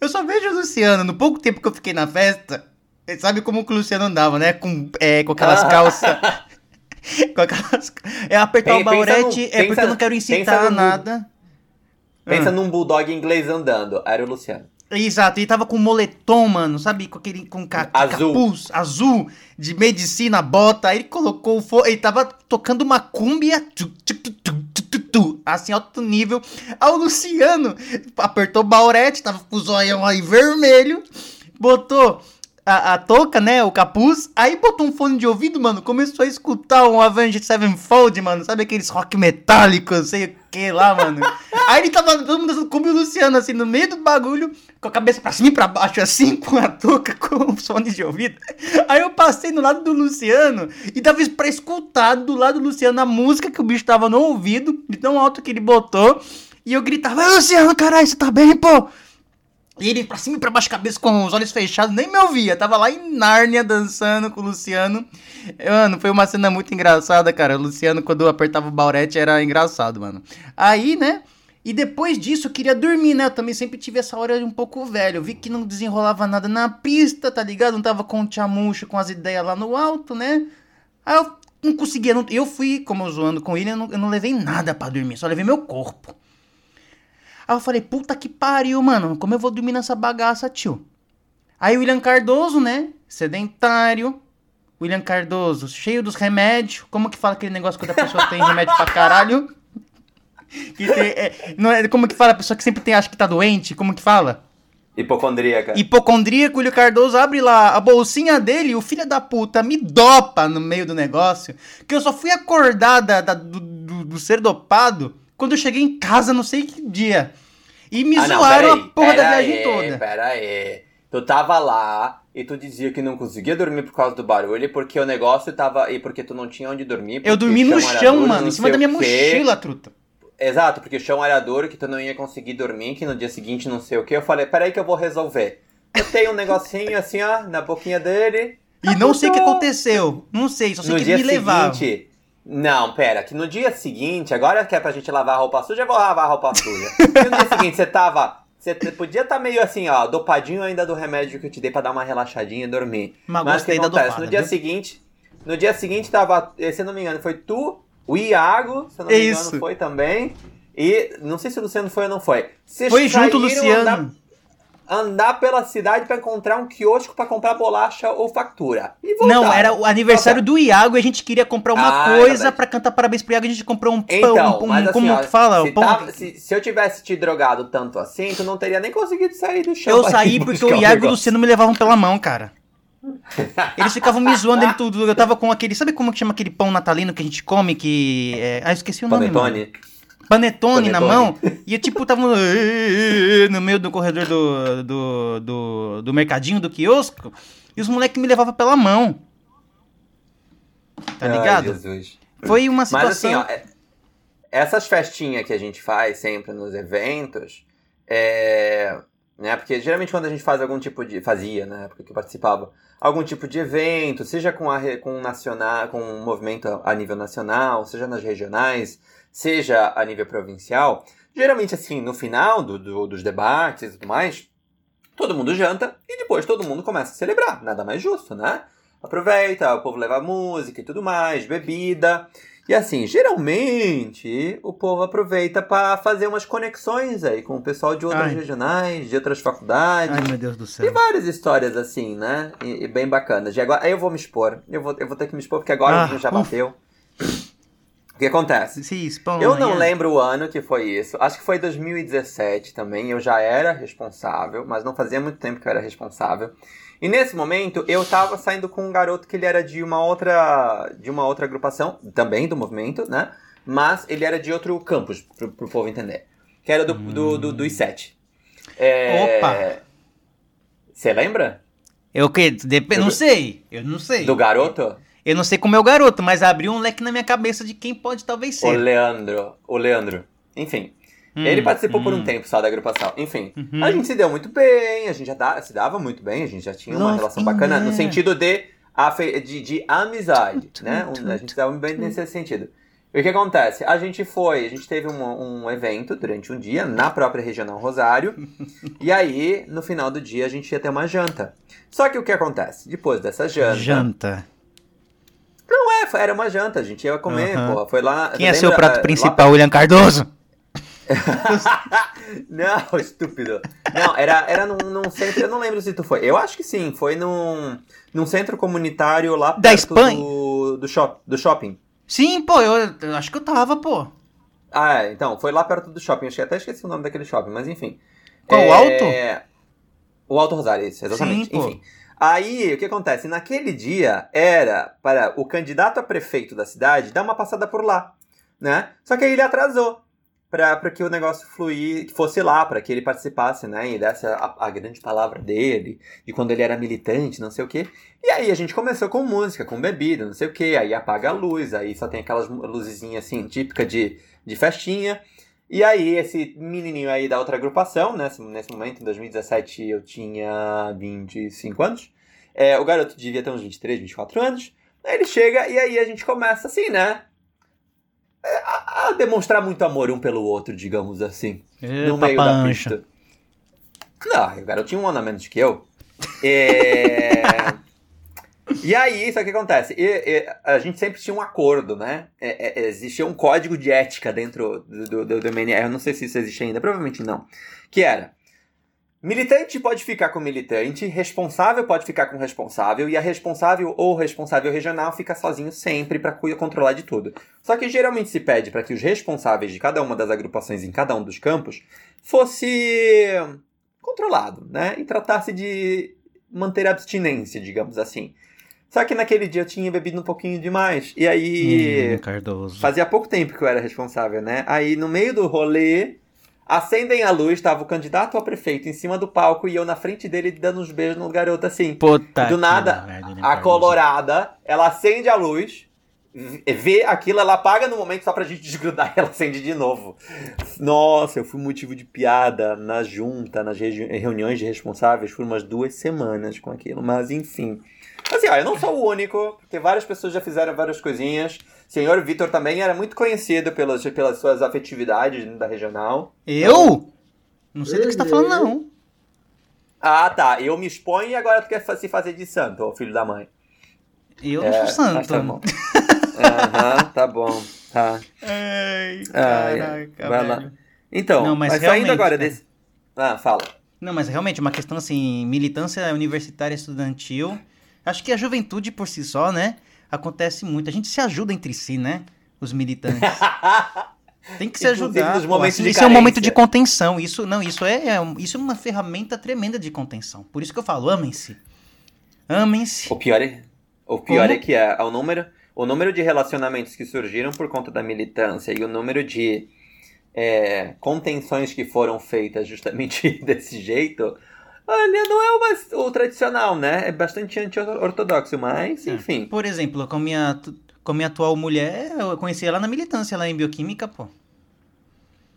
eu só vejo o Luciano, no pouco tempo que eu fiquei na festa, ele sabe como que o Luciano andava, né? Com, é, com aquelas calças... <laughs> <laughs> É apertar Pen- o pensa baurete, no- é porque pensa- eu não quero pensa incitar no- nada. Pensa Ah. num bulldog inglês andando. Era o Luciano. Exato, ele tava com moletom, mano, sabe? Com aquele com ca Azul. capuz azul de medicina, bota. Aí ele colocou o fone, ele tava tocando uma tu, assim, alto nível. Aí o Luciano apertou o baurete, tava com o zoião aí vermelho, botou a, a touca, né, o capuz, aí botou um fone de ouvido, mano, começou a escutar um Avenged Sevenfold, mano, sabe aqueles rock metálicos, sei o que lá, mano. Aí ele tava todo mundo como o Luciano, assim, no meio do bagulho, com a cabeça pra cima e pra baixo, assim, <laughs> com a touca, com os fones de ouvido. Aí eu passei no lado do Luciano e tava pra escutar do lado do Luciano a música que o bicho tava no ouvido, de tão alto que ele botou. E eu gritava, "Ei, Luciano, caralho, você tá bem, pô? E ele pra cima e pra baixo, cabeça com os olhos fechados, nem me ouvia. Tava lá em Nárnia dançando com o Luciano. Mano, foi uma cena muito engraçada, cara. O Luciano, quando apertava o baurete, era engraçado, mano. Aí, né? E depois disso, eu queria dormir, né? Eu também sempre tive essa hora um pouco velho. Eu vi que não desenrolava nada na pista, tá ligado? Não tava com o Tiamucho, com as ideias lá no alto, né? Aí eu não conseguia. Não... Eu fui, como eu zoando com ele, eu não, eu não levei nada pra dormir, só levei meu corpo. Aí eu falei, puta que pariu, mano. Como eu vou dormir nessa bagaça, tio? Aí o William Cardoso, né? Sedentário. William Cardoso, cheio dos remédios. Como que fala aquele negócio quando a pessoa tem remédio pra caralho? <laughs> Que tem, é, não é, como que fala a pessoa que sempre tem, acha que tá doente? Como que fala? Hipocondríaca. Hipocondríaco, William Cardoso abre lá a bolsinha dele o filho da puta me dopa no meio do negócio. Que eu só fui acordar da, da- do, do- do ser dopado quando eu cheguei em casa, não sei que dia. E me Ah, não, zoaram peraí, a porra da viagem aí, toda. Pera aí. Tu tava lá e tu dizia que não conseguia dormir por causa do barulho, porque o negócio tava. E porque tu não tinha onde dormir. Eu dormi no chão, mano, em cima da minha mochila, truta. Exato, porque o chão era duro, que tu não ia conseguir dormir, que no dia seguinte não sei o que. Eu falei, peraí que eu vou resolver. Eu tenho um negocinho assim, ó, na boquinha dele. E não sei o que aconteceu. Não sei, só sei no que dia me levava. Não, pera, que no dia seguinte, agora que é pra gente lavar a roupa suja, eu vou lavar a roupa suja. e no dia seguinte você tava. Você podia estar tá meio assim, ó, dopadinho ainda do remédio que eu te dei pra dar uma relaxadinha e dormir. Mas, Mas que gostei da acontece? dopada, no dia viu? seguinte. No dia seguinte tava. eh, Se eu não me engano, foi tu, o Iago, se eu não me Isso. engano, foi também. E não sei se o Luciano foi ou não foi. Vocês Foi junto, Luciano. Andar pela cidade pra encontrar um quiosco pra comprar bolacha ou factura. E. Não, era o aniversário do Iago e a gente queria comprar uma Ah, é coisa verdade. pra cantar parabéns pro Iago. A gente comprou um pão. Então, um, assim, como ó, fala? se, Um pão- tava- se- se eu tivesse te drogado tanto assim, tu não teria nem conseguido sair do chão. Eu saí porque o Iago e o. Luciano me levavam pela mão, cara. <laughs> Eles ficavam me zoando em tudo. Eu tava com aquele. Sabe como que chama aquele pão natalino que a gente come? Que. é- Ah, eu esqueci o nome. mano. Panetone. Panetone, na mão. E eu, tipo, tava no, <laughs> no meio do corredor do, do, do, do mercadinho, do quiosco. E os moleques me levavam pela mão. Tá Ai, ligado? Jesus. Foi uma Mas situação. assim, ó, é- essas festinhas que a gente faz sempre nos eventos, é, né? Porque geralmente quando a gente faz algum tipo de fazia, na época que eu participava, algum tipo de evento, seja com a com um nacional, com um movimento a, a nível nacional, seja nas regionais, seja a nível provincial, geralmente assim, no final do, do- dos debates e tudo mais, todo mundo janta e depois todo mundo começa a celebrar, nada mais justo, né? Aproveita, o povo leva música e tudo mais, bebida. E assim, geralmente o povo aproveita para fazer umas conexões aí com o pessoal de outras Ai. regionais, de outras faculdades. Ai, meu Deus do E céu. várias histórias assim, né? E, e bem bacanas. E agora, aí eu vou me expor. Eu vou, eu vou ter que me expor porque agora Ah, já bateu. O que acontece? Se expõe, Eu não é. lembro o ano que foi isso. Acho que foi 2017 também. Eu já era responsável, mas não fazia muito tempo que eu era responsável. E nesse momento eu tava saindo com um garoto que ele era de uma outra de uma outra agrupação, também do movimento, né? Mas ele era de outro campus, pro, pro povo entender. Que era do, do, do, do I7. É... Opa! Você lembra? Eu que? Dep... Não sei. Eu não sei. Do garoto? Eu não sei como é o garoto, mas abriu um leque na minha cabeça de quem pode talvez O ser. Leandro. O Leandro. Enfim. Hum, Ele participou por um hum. tempo só da agrupação. Enfim, Uhum. a gente se deu muito bem, a gente já dá- se dava muito bem, a gente já tinha uma Love relação bacana no sentido de, de, de amizade, Tum, né? tum, Um- A gente se dava bem nesse sentido. E o que acontece? A gente foi, a gente teve um, um evento durante um dia na própria Regional Rosário, <laughs> e aí, no final do dia, a gente ia ter uma janta. Só que o que acontece? Depois dessa janta. Janta. É, era uma janta, a gente ia comer, Aham. porra. Foi lá. Quem é lembra, seu prato lá principal, William Cardoso? <laughs> não, estúpido. Não, era, era num, num centro, eu não lembro se tu foi. Eu acho que sim, foi num, num centro comunitário lá Da perto Espanha? Do, do, shop, do shopping. Sim, pô, eu, eu acho que eu tava, pô. Ah, é, então, foi lá perto do shopping. Acho que até esqueci o nome daquele shopping, mas enfim. Qual, o É, Alto? O Alto Rosário, isso, exatamente. Sim, pô. Aí, o que acontece? Naquele dia era para o candidato a prefeito da cidade dar uma passada por lá, né? Só que aí ele atrasou para que o negócio fluir, que fosse lá, para que ele participasse, né? E desse a, a grande palavra dele, de quando ele era militante, não sei o quê. E aí a gente começou com música, com bebida, não sei o quê. Aí apaga a luz, aí só tem aquelas luzezinhas assim, típica de, de festinha. E aí, esse menininho aí da outra agrupação, nesse, nesse momento, em 2017, eu tinha 25 anos. É, o garoto devia ter uns 23, 24 anos. Aí ele chega e aí a gente começa assim, né? É, A, a demonstrar muito amor um pelo outro, digamos assim. no meio da Papancha. pista. Não, o garoto tinha um ano a menos que eu. É... <laughs> E aí, o que acontece? E- e a gente sempre tinha um acordo, né? É, é, existia um código de ética dentro do, do, do, MNR, eu não sei se isso existe ainda, provavelmente não. Que era: militante pode ficar com militante, responsável pode ficar com responsável, e a responsável ou responsável regional fica sozinho sempre para controlar de tudo. Só que geralmente se pede para que os responsáveis de cada uma das agrupações em cada um dos campos fosse controlado, né? E tratasse de manter abstinência, digamos assim. Só que naquele dia eu tinha bebido um pouquinho demais. E aí. Hum, Cardoso. Fazia pouco tempo que eu era responsável, né? Aí no meio do rolê, Acendem a luz, tava o candidato a prefeito em cima do palco e eu na frente dele dando uns beijos no garoto assim. Puta do nada, a colorada, ela acende a luz, vê aquilo, ela apaga no momento só pra gente <laughs> desgrudar e ela acende de novo. Nossa, eu fui motivo de piada na junta, nas reuniões de responsáveis, por umas duas semanas com aquilo, mas enfim. Assim, ó, eu não sou o único, porque várias pessoas já fizeram várias coisinhas. O senhor Vitor também era muito conhecido pelas, pelas suas afetividades da regional. Eu? Não sei do que você tá falando, não. Ah, tá. Eu me exponho e agora tu quer se fazer de santo, ô filho da mãe. Eu não é, sou santo. Tá bom. <laughs> Aham, tá bom. Tá. Ai, caraca, Vai lá. Então, não, mas, mas saindo agora desse... Ah, fala. Não, mas realmente, uma questão assim, militância universitária estudantil Acho que a juventude por si só, né? Acontece muito. A gente se ajuda entre si, né? Os militantes. <laughs> Tem que se ajudar. Nos momentos pô, assim, isso é um momento de contenção. Isso não, isso é, é, isso é uma ferramenta tremenda de contenção. Por isso que eu falo, amem-se. Amem-se. O pior é, o pior Como? é que é, é o número, o número de relacionamentos que surgiram por conta da militância e o número de é, contenções que foram feitas justamente <laughs> desse jeito Olha, não é o, mais, o tradicional, né? É bastante anti-ortodoxo, mas, é. enfim. Por exemplo, com a minha, com minha atual mulher, eu conheci ela na militância lá em bioquímica, pô.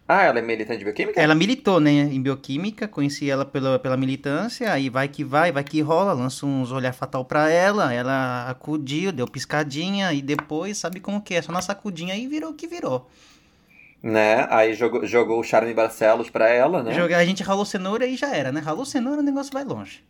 Ah, ela é militante de bioquímica? Ela militou, né, em bioquímica, conheci ela pela, pela militância, aí vai que vai, vai que rola, lança uns olhar fatal pra ela, ela acudiu, deu piscadinha, e depois, sabe como que é, só na sacudinha e virou o que virou. Né? Aí jogou, jogou o Charme Barcelos pra ela, né? Jogar, a gente ralou cenoura e já era, né? Ralou cenoura, o negócio vai longe.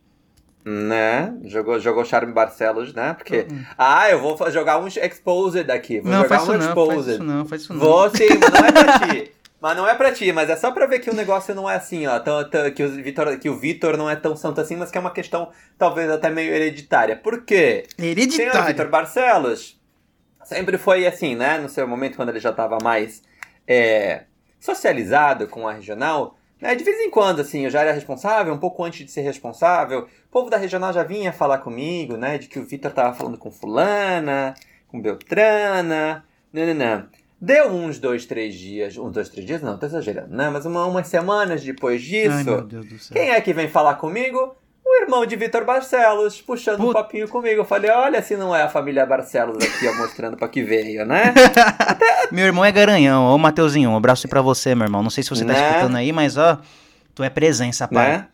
Né? Jogou, jogou Charme Barcelos, né? Porque. Uhum. Ah, eu vou jogar um Exposed aqui. Vou não, jogar faz um isso Exposed. Não, faz isso não, faz isso não. Vou sim, mas não é pra ti. <laughs> Mas não é pra ti, mas é só pra ver que o negócio não é assim, ó. Tão, tão, que, o Vitor, que o Vitor não é tão santo assim, mas que é uma questão talvez até meio hereditária. Por quê? Hereditária. o Vitor Barcelos sempre foi assim, né? No seu momento, quando ele já tava mais é, socializado com a regional, né, de vez em quando, assim, eu já era responsável, um pouco antes de ser responsável, o povo da regional já vinha falar comigo, né, de que o Vitor tava falando com fulana, com Beltrana, nananã. Deu uns dois, três dias, uns dois, três dias, não, tô exagerando, né, mas uma, umas semanas depois disso, Ai, quem é que vem falar comigo? O irmão de Vitor Barcelos puxando Put... um papinho comigo. Eu falei, olha se não é a família Barcelos aqui, ó, mostrando pra que veio, né? Até... <laughs> Meu irmão é garanhão. Ô, Mateuzinho, um abraço pra você, meu irmão. Não sei se você tá né? escutando aí, mas ó, tu é presença, pai. Né?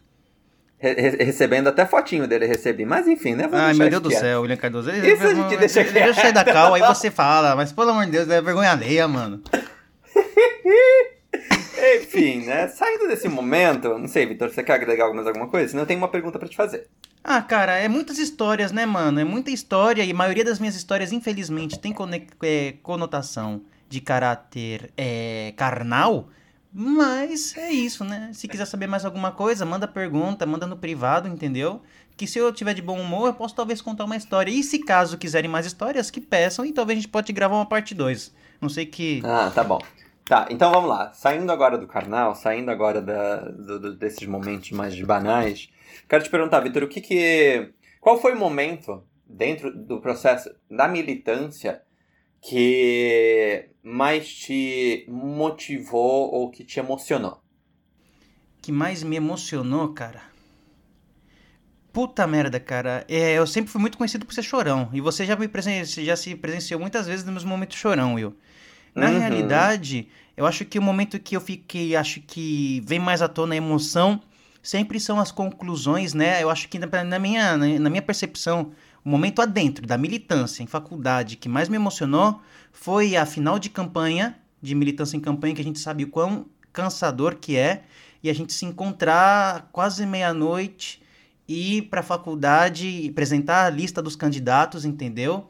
Re recebendo até fotinho dele, recebi. Mas enfim, né? Ai, meu Deus do céu, William Cardoso. Isso a gente deixa quieto. Deixa eu sair da cal, aí você fala. Mas pelo amor de Deus, é vergonha alheia, mano. <laughs> Enfim, né? Saindo desse momento, não sei, Vitor, você quer agregar mais alguma coisa? Senão eu tenho uma pergunta para te fazer. Ah, cara, é muitas histórias, né, mano? É muita história e a maioria das minhas histórias, infelizmente, tem é, conotação de caráter é, carnal. Mas é isso, né? Se quiser saber mais alguma coisa, manda pergunta, manda no privado, entendeu? Que se eu tiver de bom humor, eu posso talvez contar uma história. E se caso quiserem mais histórias, que peçam e talvez a gente pode gravar uma parte 2. Não sei que. Ah, tá bom. Tá, então vamos lá. Saindo agora do carnal, saindo agora da, do, do, desses momentos mais banais, quero te perguntar, Vitor, o que que... Qual foi o momento dentro do processo da militância que mais te motivou ou que te emocionou? Que mais me emocionou, cara? Puta merda, cara. É, eu sempre fui muito conhecido por ser chorão. E você já, me presen... já se presenciou muitas vezes nos meus momentos chorão, Will. Na uhum. realidade, eu acho que o momento que eu fiquei, acho que vem mais à tona a emoção, sempre são as conclusões, né? Eu acho que na, na minha, na minha percepção, o momento adentro da militância em faculdade que mais me emocionou foi a final de campanha, de militância em campanha, que a gente sabe o quão cansador que é, e a gente se encontrar quase meia-noite e ir para a faculdade apresentar a lista dos candidatos, entendeu?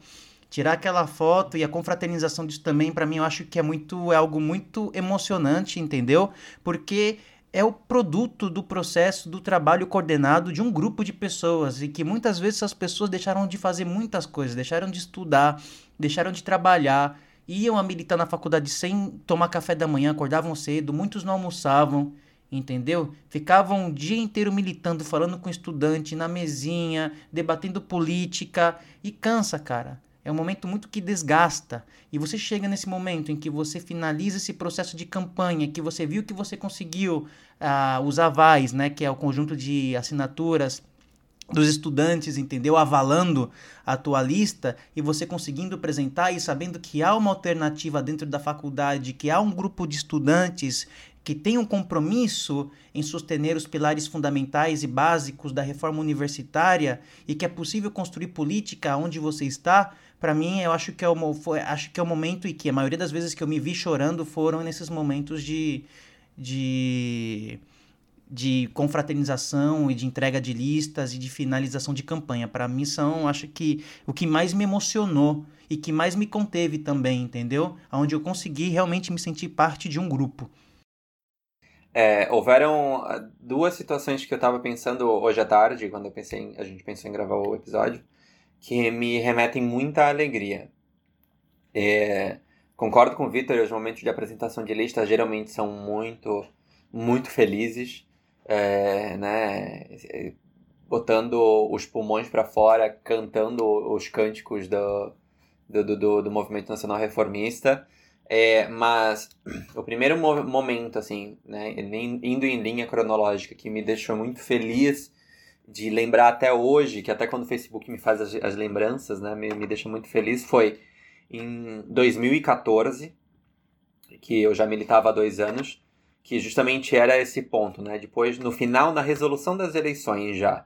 Tirar aquela foto e a confraternização disso também para mim eu acho que é muito é algo muito emocionante, entendeu? Porque é o produto do processo do trabalho coordenado de um grupo de pessoas e que muitas vezes essas pessoas deixaram de fazer muitas coisas, deixaram de estudar, deixaram de trabalhar, iam a militar na faculdade sem tomar café da manhã, acordavam cedo, muitos não almoçavam, entendeu? Ficavam o dia inteiro militando, falando com estudante na mesinha, debatendo política e cansa, cara É um momento muito que desgasta. E você chega nesse momento em que você finaliza esse processo de campanha, que você viu que você conseguiu uh, os avais, né, que é o conjunto de assinaturas dos estudantes, entendeu? Avalando a tua lista e você conseguindo apresentar e sabendo que há uma alternativa dentro da faculdade, que há um grupo de estudantes que tem um compromisso em sostener os pilares fundamentais e básicos da reforma universitária e que é possível construir política onde você está, para mim eu acho que é o foi, acho que é o momento e que a maioria das vezes que eu me vi chorando foram nesses momentos de de de confraternização e de entrega de listas e de finalização de campanha. Para mim são, acho que o que mais me emocionou e que mais me conteve também, entendeu? Onde eu consegui realmente me sentir parte de um grupo. É, houveram ah, duas situações que eu estava pensando hoje à tarde, quando eu pensei em, a gente pensou em gravar o episódio, que me remetem muita alegria. É, concordo com o Vitor, os momentos de apresentação de lista geralmente são muito, muito felizes é, né, botando os pulmões para fora, cantando os cânticos do, do, do, do movimento nacional reformista. É, mas <clears throat> o primeiro momento, assim, né, indo em linha cronológica, que me deixou muito feliz de lembrar até hoje, que até quando o Facebook me faz as, as lembranças, né, me, me deixa muito feliz, foi em 2014, que eu já militava há dois anos, que justamente era esse ponto, né? Depois, no final da resolução das eleições já.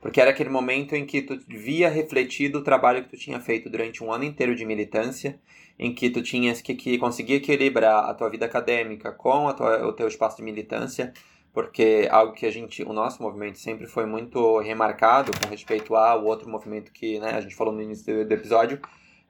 Porque era aquele momento em que tu via refletido o trabalho que tu tinha feito durante um ano inteiro de militância, em que tu tinhas que, que conseguir equilibrar a tua vida acadêmica com tua, o teu espaço de militância, porque algo que a gente, o nosso movimento sempre foi muito remarcado com respeito ao outro movimento que né, a gente falou no início do, episódio,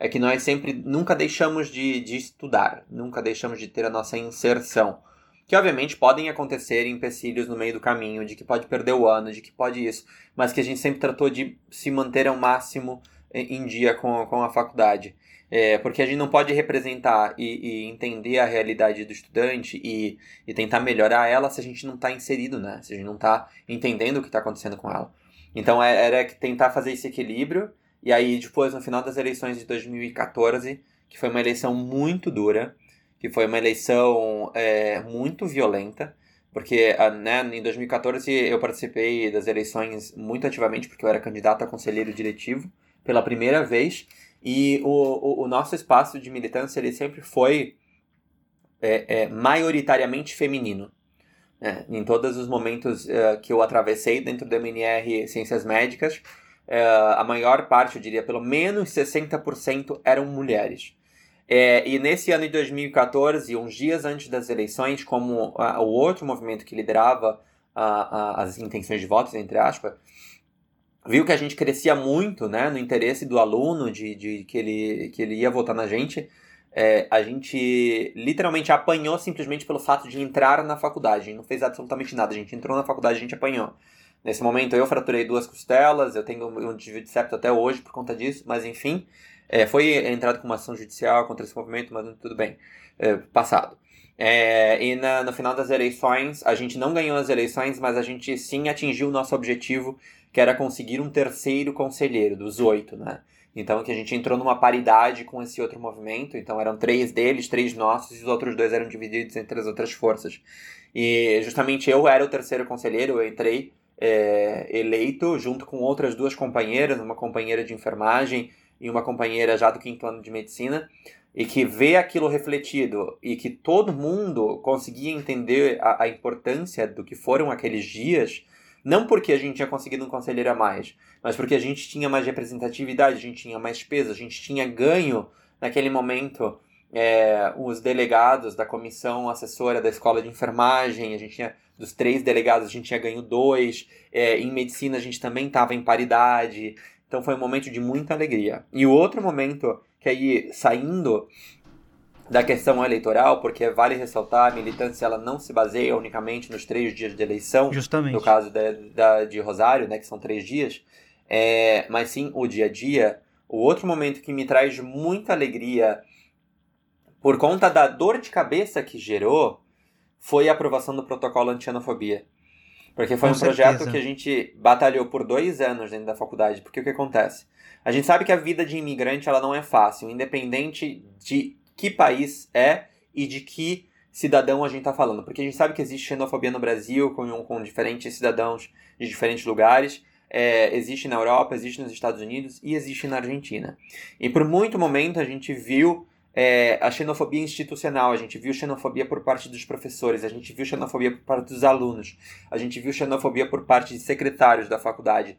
é que nós sempre nunca deixamos de, de estudar, nunca deixamos de ter a nossa inserção que obviamente podem acontecer empecilhos no meio do caminho, de que pode perder o ano, de que pode isso, mas que a gente sempre tratou de se manter ao máximo em dia com, com a faculdade. É, porque a gente não pode representar e, e, entender a realidade do estudante e, e tentar melhorar ela se a gente não está inserido, né? Se a gente não está entendendo o que está acontecendo com ela. Então é, era tentar fazer esse equilíbrio. E aí, depois, no final das eleições de 2014, que foi uma eleição muito dura, que foi uma eleição é, muito violenta, porque né, em 2014 eu participei das eleições muito ativamente, porque eu era candidato a conselheiro diretivo pela primeira vez, e o, o, o nosso espaço de militância ele sempre foi é, é, maioritariamente feminino. Né? Em todos os momentos uh, que eu atravessei dentro do MNR Ciências Médicas, uh, a maior parte, eu diria pelo menos 60%, eram mulheres. É, e nesse ano de 2014, uns dias antes das eleições, como a, o outro movimento que liderava a, a, as intenções de votos, entre aspas, viu que a gente crescia muito né, no interesse do aluno de, de que, ele, que ele ia votar na gente, é, a gente literalmente apanhou simplesmente pelo fato de entrar na faculdade. A gente não fez absolutamente nada, a gente entrou na faculdade, a gente apanhou. Nesse momento eu fraturei duas costelas, eu tenho um desvio de septo até hoje por conta disso, mas enfim, é, foi entrado com uma ação judicial contra esse movimento, mas tudo bem, é, passado. É, e na, no final das eleições, a gente não ganhou as eleições, mas a gente sim atingiu o nosso objetivo, que era conseguir um terceiro conselheiro, dos oito, né? Então, que a gente entrou numa paridade com esse outro movimento. Então, eram três deles, três nossos, e os outros dois eram divididos entre as outras forças. E justamente eu era o terceiro conselheiro, eu entrei é, eleito junto com outras duas companheiras, uma companheira de enfermagem e uma companheira já do quinto ano de medicina, e que vê aquilo refletido e que todo mundo conseguia entender a, a importância do que foram aqueles dias, não porque a gente tinha conseguido um conselheiro a mais, mas porque a gente tinha mais representatividade, a gente tinha mais peso, a gente tinha ganho naquele momento é, os delegados da comissão assessora da escola de enfermagem, a gente tinha dos três delegados a gente tinha ganho dois, é, em medicina a gente também estava em paridade, então foi um momento de muita alegria. E o outro momento, que aí saindo da questão eleitoral, porque vale ressaltar, a militância ela não se baseia unicamente nos três dias de eleição, Justamente. no caso da, da, de Rosário, né, que são três dias, é, mas sim o dia a dia. O outro momento que me traz muita alegria, por conta da dor de cabeça que gerou, foi a aprovação do protocolo anti-anofobia. Porque foi Com um projeto certeza. que a gente batalhou por dois anos dentro da faculdade. Porque o que acontece? A gente sabe que a vida de imigrante ela não é fácil, independente de que país é e de que cidadão a gente está falando. Porque a gente sabe que existe xenofobia no Brasil, com, com diferentes cidadãos de diferentes lugares. É, existe na Europa, existe nos Estados Unidos e existe na Argentina. E por muito momento a gente viu é, a xenofobia institucional, a gente viu xenofobia por parte dos professores, a gente viu xenofobia por parte dos alunos, a gente viu xenofobia por parte de secretários da faculdade,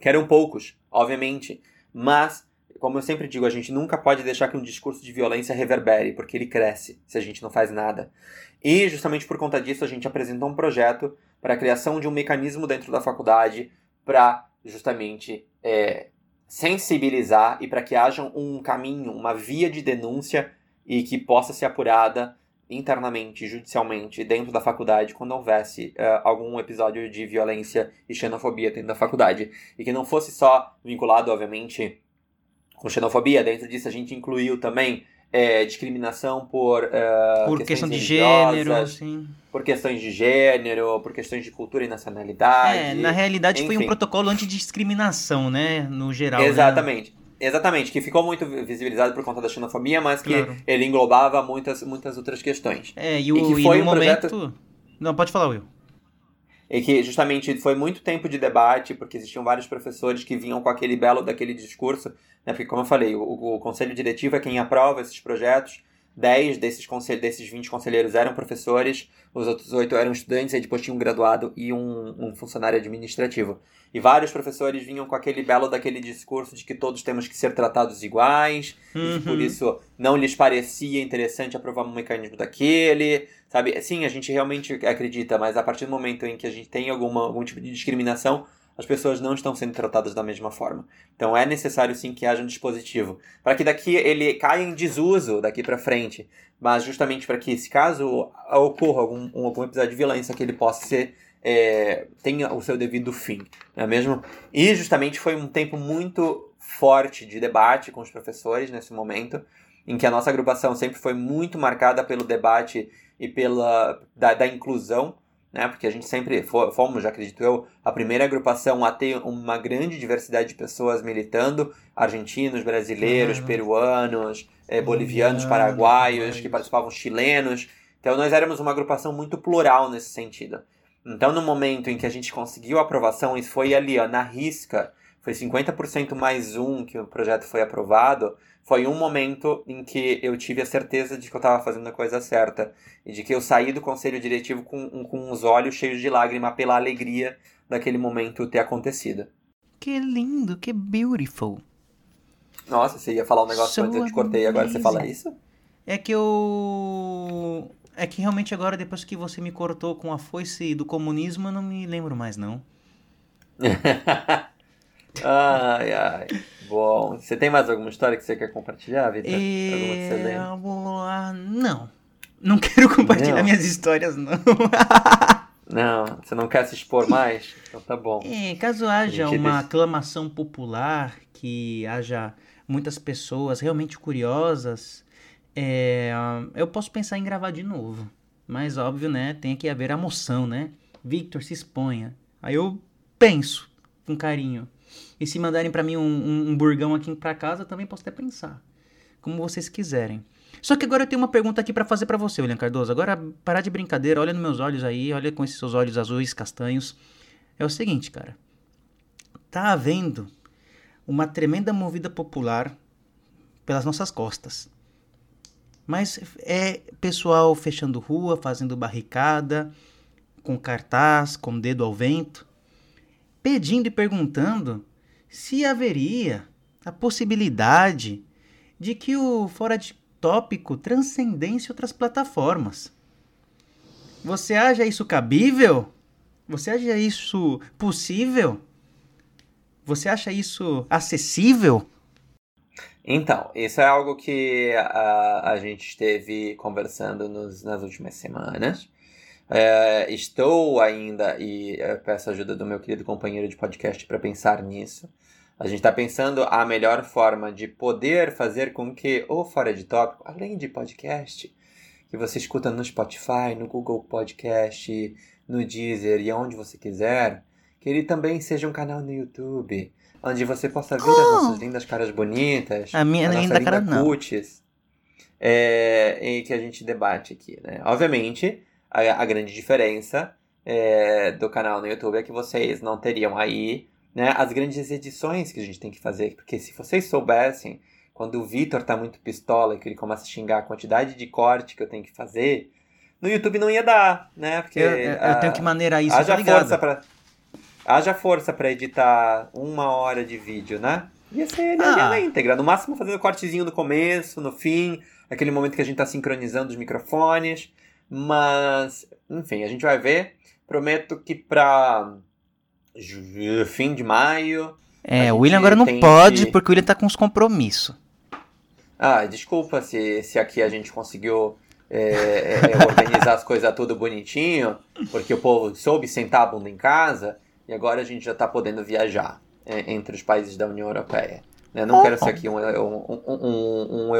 que eram poucos, obviamente, mas, como eu sempre digo, a gente nunca pode deixar que um discurso de violência reverbere, porque ele cresce se a gente não faz nada. E, justamente por conta disso, a gente apresentou um projeto para a criação de um mecanismo dentro da faculdade para, justamente, é, sensibilizar e para que haja um caminho, uma via de denúncia e que possa ser apurada internamente, judicialmente, dentro da faculdade, quando houvesse uh, algum episódio de violência e xenofobia dentro da faculdade. E que não fosse só vinculado, obviamente, com xenofobia, dentro disso a gente incluiu também é, discriminação por, uh, por questão de gênero, por questões de gênero, por questões de cultura e nacionalidade. É, na realidade foi um enfim. protocolo antidiscriminação, né? No geral. né? Exatamente. Exatamente, que ficou muito visibilizado por conta da xenofobia, mas que Claro. ele englobava muitas, muitas outras questões. É, e, E o, que e foi no um momento. projeto- Não, pode falar, Will. E que justamente foi muito tempo de debate, porque existiam vários professores que vinham com aquele belo daquele discurso, né? Porque, como eu falei, o, o conselho diretivo é quem aprova esses projetos. 10 desses, consel- desses 20 conselheiros eram professores, os outros 8 eram estudantes, e depois tinha um graduado e um, um funcionário administrativo. E vários professores vinham com aquele belo daquele discurso de que todos temos que ser tratados iguais, e que por Uhum. isso não lhes parecia interessante aprovar um mecanismo daquele, sabe? Sim, a gente realmente acredita, mas a partir do momento em que a gente tem alguma, algum tipo de discriminação, as pessoas não estão sendo tratadas da mesma forma. Então é necessário sim que haja um dispositivo para que daqui ele caia em desuso daqui para frente, mas justamente para que se caso ocorra algum, um, algum episódio de violência que ele possa ser é, tenha o seu devido fim, não é mesmo? E justamente foi um tempo muito forte de debate com os professores nesse momento, em que a nossa agrupação sempre foi muito marcada pelo debate e pela da, da inclusão, né? Porque a gente sempre fo- fomos, já acredito eu, a primeira agrupação a ter uma grande diversidade de pessoas militando, argentinos, brasileiros, Uhum. peruanos, eh, bolivianos, paraguaios, que participavam chilenos. Então nós éramos uma agrupação muito plural nesse sentido. Então no momento em que a gente conseguiu a aprovação, isso foi ali, ó, na risca, foi 50% mais um que o projeto foi aprovado, foi um momento em que eu tive a certeza de que eu estava fazendo a coisa certa. E de que eu saí do conselho diretivo com, com os olhos cheios de lágrima pela alegria daquele momento ter acontecido. Que lindo, que beautiful. Nossa, você ia falar um negócio So antes, eu te cortei, agora você fala isso? É que eu. É que realmente agora, depois que você me cortou com a foice do comunismo, eu não me lembro mais, não. <laughs> ai, ai. Bom, você tem mais alguma história que você quer compartilhar, Vitor? Alguma que você É... lembra? Não. Não <laughs> quero compartilhar Não. minhas histórias, não. Não, você não quer se expor mais? Então tá bom. É, caso haja uma deixa- aclamação popular, que haja muitas pessoas realmente curiosas, é, eu posso pensar em gravar de novo. Mas óbvio, né? Tem que haver a moção, né? Victor, se exponha. Aí eu penso com carinho. E se mandarem pra mim um, um, um burgão aqui pra casa, também posso até pensar. Como vocês quiserem. Só que agora eu tenho uma pergunta aqui pra fazer pra você, William Cardoso. Agora, parar de brincadeira, olha nos meus olhos aí, olha com esses seus olhos azuis, castanhos. É o seguinte, cara. Tá havendo uma tremenda movida popular pelas nossas costas. Mas é pessoal fechando rua, fazendo barricada, com cartaz, com dedo ao vento, pedindo e perguntando se haveria a possibilidade de que o Fora de Tópico transcendesse outras plataformas. Você acha isso cabível? Você acha isso possível? Você acha isso acessível? Então, isso é algo que a, a gente esteve conversando nos, nas últimas semanas. É, estou ainda, e peço a ajuda do meu querido companheiro de podcast para pensar nisso. A gente está pensando a melhor forma de poder fazer com que o Fora de Tópico, além de podcast, que você escuta no Spotify, no Google Podcast, no Deezer e onde você quiser, que ele também seja um canal no YouTube, onde você possa ver oh. as nossas lindas caras bonitas, a minha a linda cara linda não. cutis, é, e que a gente debate aqui, né? Obviamente, a, a grande diferença é, do canal no YouTube é que vocês não teriam aí né, as grandes edições que a gente tem que fazer, porque se vocês soubessem quando o Vitor tá muito pistola e que ele começa a xingar a quantidade de corte que eu tenho que fazer, no YouTube não ia dar, né? Porque eu, eu, eu tenho que maneirar isso, haja força para haja força para editar uma hora de vídeo, né? Ia ser ele Ah. na íntegra, no máximo fazendo cortezinho no começo, no fim, aquele momento que a gente tá sincronizando os microfones, mas enfim, a gente vai ver. Prometo que pra fim de maio É, o William agora não pode que- porque o William tá com uns compromissos. Ah, desculpa se, se aqui a gente conseguiu é, é, organizar as coisas tudo bonitinho, porque o povo soube sentar a bunda em casa e agora a gente já tá podendo viajar é, entre os países da União Europeia. né? Não Oh. quero ser aqui um, um, um, um, um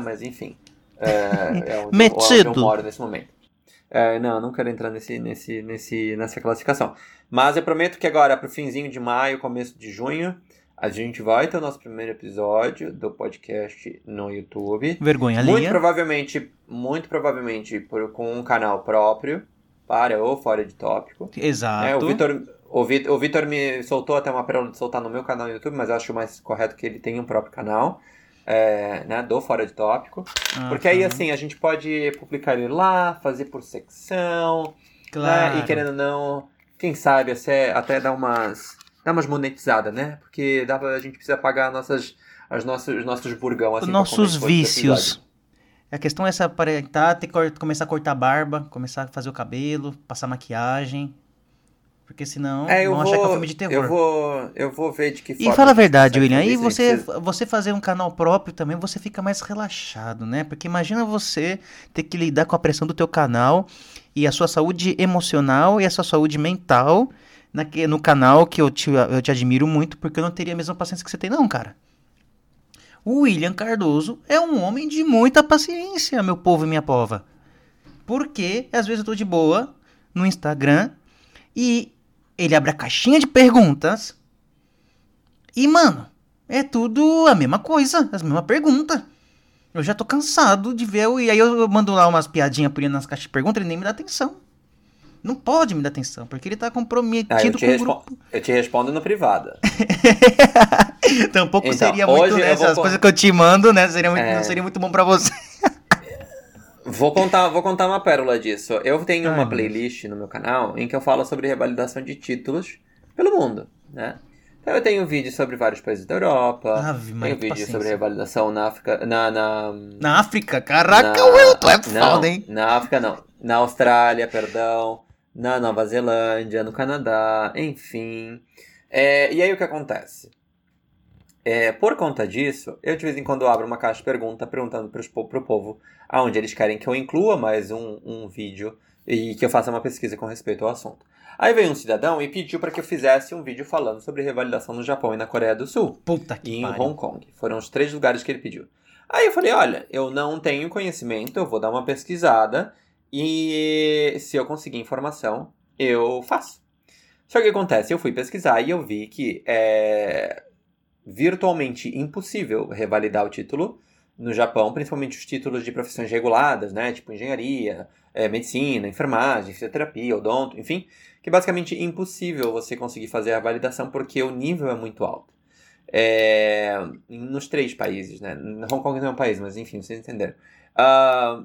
mas enfim. É, é onde, <laughs> Metido. onde eu moro nesse momento. É, não, não quero entrar nesse, nesse, nesse, nessa classificação. Mas eu prometo que agora, pro finzinho de maio, começo de junho, a gente vai ter o nosso primeiro episódio do podcast no YouTube. Vergonha Muito provavelmente, muito provavelmente por, com um canal próprio, para ou fora de tópico. Exato. É, o Vitor o Vitor, o Vitor me soltou até uma pérola de soltar no meu canal no YouTube, mas eu acho mais correto que ele tenha um próprio canal, é, né, do Fora de Tópico. Porque aí, assim, a gente pode publicar ele lá, fazer por secção, Claro. né, e querendo ou não, quem sabe até, até dar umas, dar umas monetizadas, né? Porque dá pra, a gente precisa pagar nossas, as nossos, os nossos burgão, assim, Os nossos vícios. A questão é se aparentar, ter que começar a cortar a barba, começar a fazer o cabelo, passar maquiagem. Porque senão É, eu vão vou, achar que é um filme de terror. eu vou, eu vou ver de que E forma. fala a verdade, William, aí você, você fazer um canal próprio também, você fica mais relaxado, né? Porque imagina você ter que lidar com a pressão do teu canal e a sua saúde emocional e a sua saúde mental naque- no canal que eu te, eu te admiro muito, porque eu não teria a mesma paciência que você tem, não, cara. O William Cardoso é um homem de muita paciência, meu povo e minha pova. Porque às vezes eu tô de boa no Instagram e ele abre a caixinha de perguntas e, mano, é tudo a mesma coisa, as mesmas perguntas. Eu já tô cansado de ver, e aí eu mando lá umas piadinhas por aí nas caixas de perguntas, ele nem me dá atenção. Não pode me dar atenção, porque ele tá Ah, eu, comprometido te com o grupo. eu te respondo no privado. <laughs> Tampouco Então, seria muito, né? vou Essas con- coisas que eu te mando, né? Seria muito- É. Não seria muito bom pra você. Vou contar, vou contar uma pérola disso. Eu tenho Ai, uma playlist no meu canal em que eu falo sobre revalidação de títulos pelo mundo, né? Então eu tenho vídeos sobre vários países da Europa, Ave tenho que vídeos sobre paciência. revalidação na África, na, na, Na África, caraca, na- Will, tu é foda, hein? Na África não, na Austrália, perdão, na Nova Zelândia, no Canadá, enfim. É, e aí o que acontece? É, por conta disso, eu de vez em quando abro uma caixa de pergunta perguntando para o povo aonde eles querem que eu inclua mais um, um vídeo e que eu faça uma pesquisa com respeito ao assunto. Aí veio um cidadão e pediu para que eu fizesse um vídeo falando sobre revalidação no Japão e na Coreia do Sul Puta e que em pariu. Hong Kong. Foram os três lugares que ele pediu. Aí eu falei, olha, eu não tenho conhecimento, eu vou dar uma pesquisada e se eu conseguir informação, eu faço. Só que o que acontece? Eu fui pesquisar e eu vi que é virtualmente impossível revalidar o título no Japão, principalmente os títulos de profissões reguladas, né? Tipo engenharia, é, medicina, enfermagem, fisioterapia, odonto, enfim, que é basicamente impossível você conseguir fazer a validação porque o nível é muito alto. É, nos três países, né? Hong Kong não é um país, mas enfim, vocês entenderam. Ah,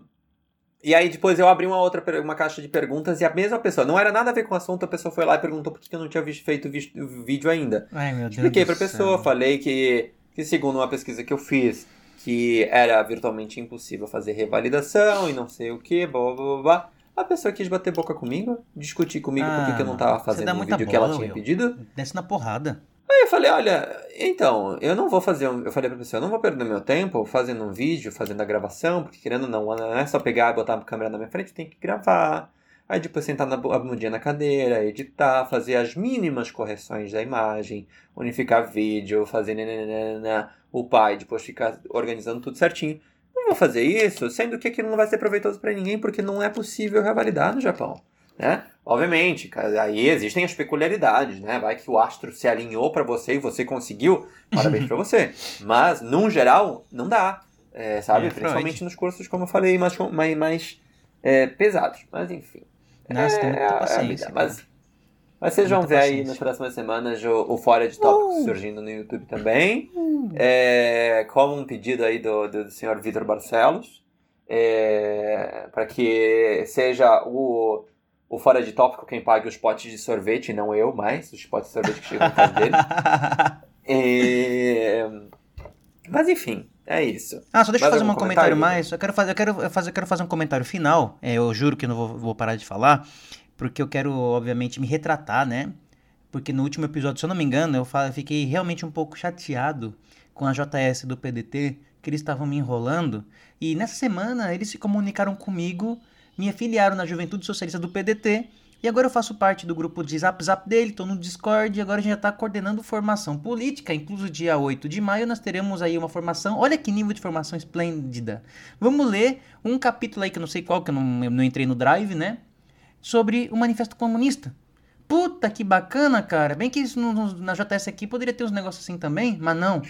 e aí depois eu abri uma outra uma caixa de perguntas e a mesma pessoa, não era nada a ver com o assunto, a pessoa foi lá e perguntou por que eu não tinha feito vídeo ainda. Ai, meu Deus Expliquei pra pessoa, céu. falei que, que segundo uma pesquisa que eu fiz, que era virtualmente impossível fazer revalidação e não sei o que, blá blá blá blá. A pessoa quis bater boca comigo, discutir comigo por que eu não Ah, tava fazendo o muita vídeo que ela bola, tinha Will. pedido. Desce na porrada. Aí eu falei, olha, então, eu não vou fazer um. Eu falei pra pessoa, eu não vou perder meu tempo fazendo um vídeo, fazendo a gravação, porque querendo ou não, não é só pegar e botar a câmera na minha frente, tem que gravar. Aí depois sentar na a bundinha na cadeira, editar, fazer as mínimas correções da imagem, unificar vídeo, fazer nananana, o pai, depois ficar organizando tudo certinho. Não vou fazer isso, sendo que aquilo não vai ser proveitoso pra ninguém, porque não é possível revalidar no Japão. Né? Obviamente, aí existem as peculiaridades, né? Vai que o astro se alinhou para você e você conseguiu, parabéns para você. <laughs> Mas, num geral, não dá, é, sabe? É, Principalmente Freud. nos cursos, como eu falei, mais, mais, mais é, pesados. Mas, enfim. Nossa, é, tem muita paciência. É mas, mas vocês vão ver aí nas próximas semanas o, o Fora de Tópicos uh. surgindo no YouTube também. Uh. É, como um pedido aí do, do senhor Vitor Barcelos. É, para que seja o, o Fora de Tópico quem pague os potes de sorvete, não eu mais, os potes de sorvete que chegam na casa dele. <laughs> É, mas enfim, é isso. Ah, só deixa eu fazer um comentário, comentário mais. Eu quero fazer, eu quero fazer, eu quero fazer um comentário final. É, eu juro que não vou, vou parar de falar porque eu quero, obviamente, me retratar, né? Porque no último episódio, se eu não me engano, eu fiquei realmente um pouco chateado com a JS do PDT, que eles estavam me enrolando. E nessa semana eles se comunicaram comigo, me afiliaram na Juventude Socialista do PDT. E agora eu faço parte do grupo de Zap Zap dele, estou no Discord e agora a gente já está coordenando formação política. Incluso dia 8 de maio nós teremos aí uma formação. Olha que nível de formação esplêndida. Vamos ler um capítulo aí que eu não sei qual, que eu não, eu não entrei no Drive, né? sobre o Manifesto Comunista. Puta que bacana, cara. Bem que isso no, no, na JS aqui poderia ter uns negócios assim também, mas não.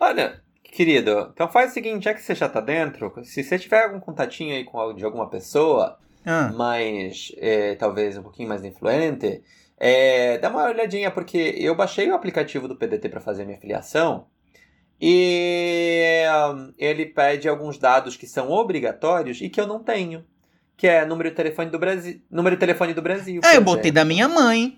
Olha, querido, então faz o seguinte, já que você já tá dentro, se você tiver algum contatinho aí com de alguma pessoa, ah. mais, é, talvez um pouquinho mais influente, é, dá uma olhadinha, porque eu baixei o aplicativo do PDT para fazer minha filiação, e um, ele pede alguns dados que são obrigatórios e que eu não tenho que é número de telefone do Brasil. Número de telefone do Brasil. É, eu botei da minha mãe.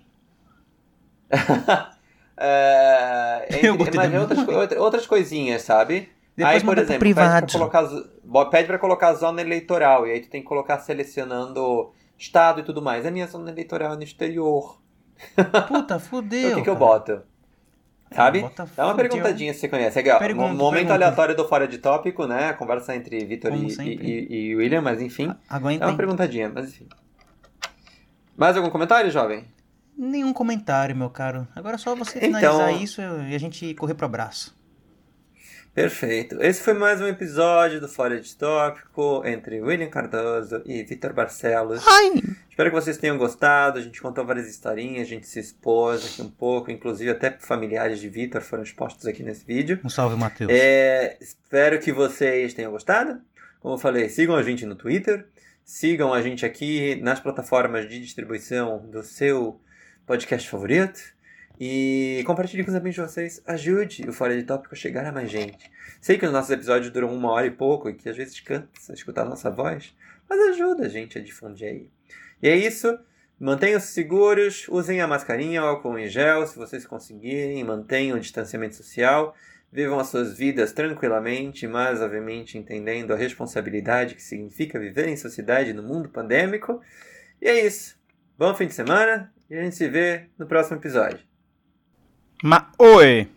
<laughs> é, entre, <laughs> eu botei mas da outras, outras coisinhas, sabe? Depois aí, por exemplo, privado. Pede pra, colocar, pede pra colocar zona eleitoral. E aí tu tem que colocar selecionando estado e tudo mais. A minha zona eleitoral é no exterior. <laughs> Puta, fudeu. então, o que, que eu boto? Sabe? Dá uma perguntadinha se você conhece. Aqui, ó, pergunta, momento pergunta. aleatório do Fora de Tópico, né? A conversa entre Vitor e, e, e, William, mas enfim. Aguenta. É uma perguntadinha, mas enfim. Mais algum comentário, jovem? Nenhum comentário, meu caro. Agora é só você finalizar então... isso e a gente correr pro abraço. Perfeito. Esse foi mais um episódio do Fora de Tópico entre William Cardoso e Vitor Barcelos. Ai. Espero que vocês tenham gostado. A gente contou várias historinhas, a gente se expôs aqui um pouco, inclusive até familiares de Vitor foram expostos aqui nesse vídeo. Um salve, Matheus. É, espero que vocês tenham gostado. Como eu falei, sigam a gente no Twitter, sigam a gente aqui nas plataformas de distribuição do seu podcast favorito. E compartilhe com os amigos de vocês. Ajude o Fora de Tópico a chegar a mais gente. Sei que os nossos episódios duram uma hora e pouco e que às vezes cansa escutar a nossa voz, mas ajuda a gente a difundir aí. E é isso. Mantenham-se seguros, usem a mascarinha, álcool em gel, se vocês conseguirem, mantenham o distanciamento social, vivam as suas vidas tranquilamente, mas obviamente entendendo a responsabilidade que significa viver em sociedade no mundo pandêmico. E é isso. Bom fim de semana e a gente se vê no próximo episódio. Ma oi!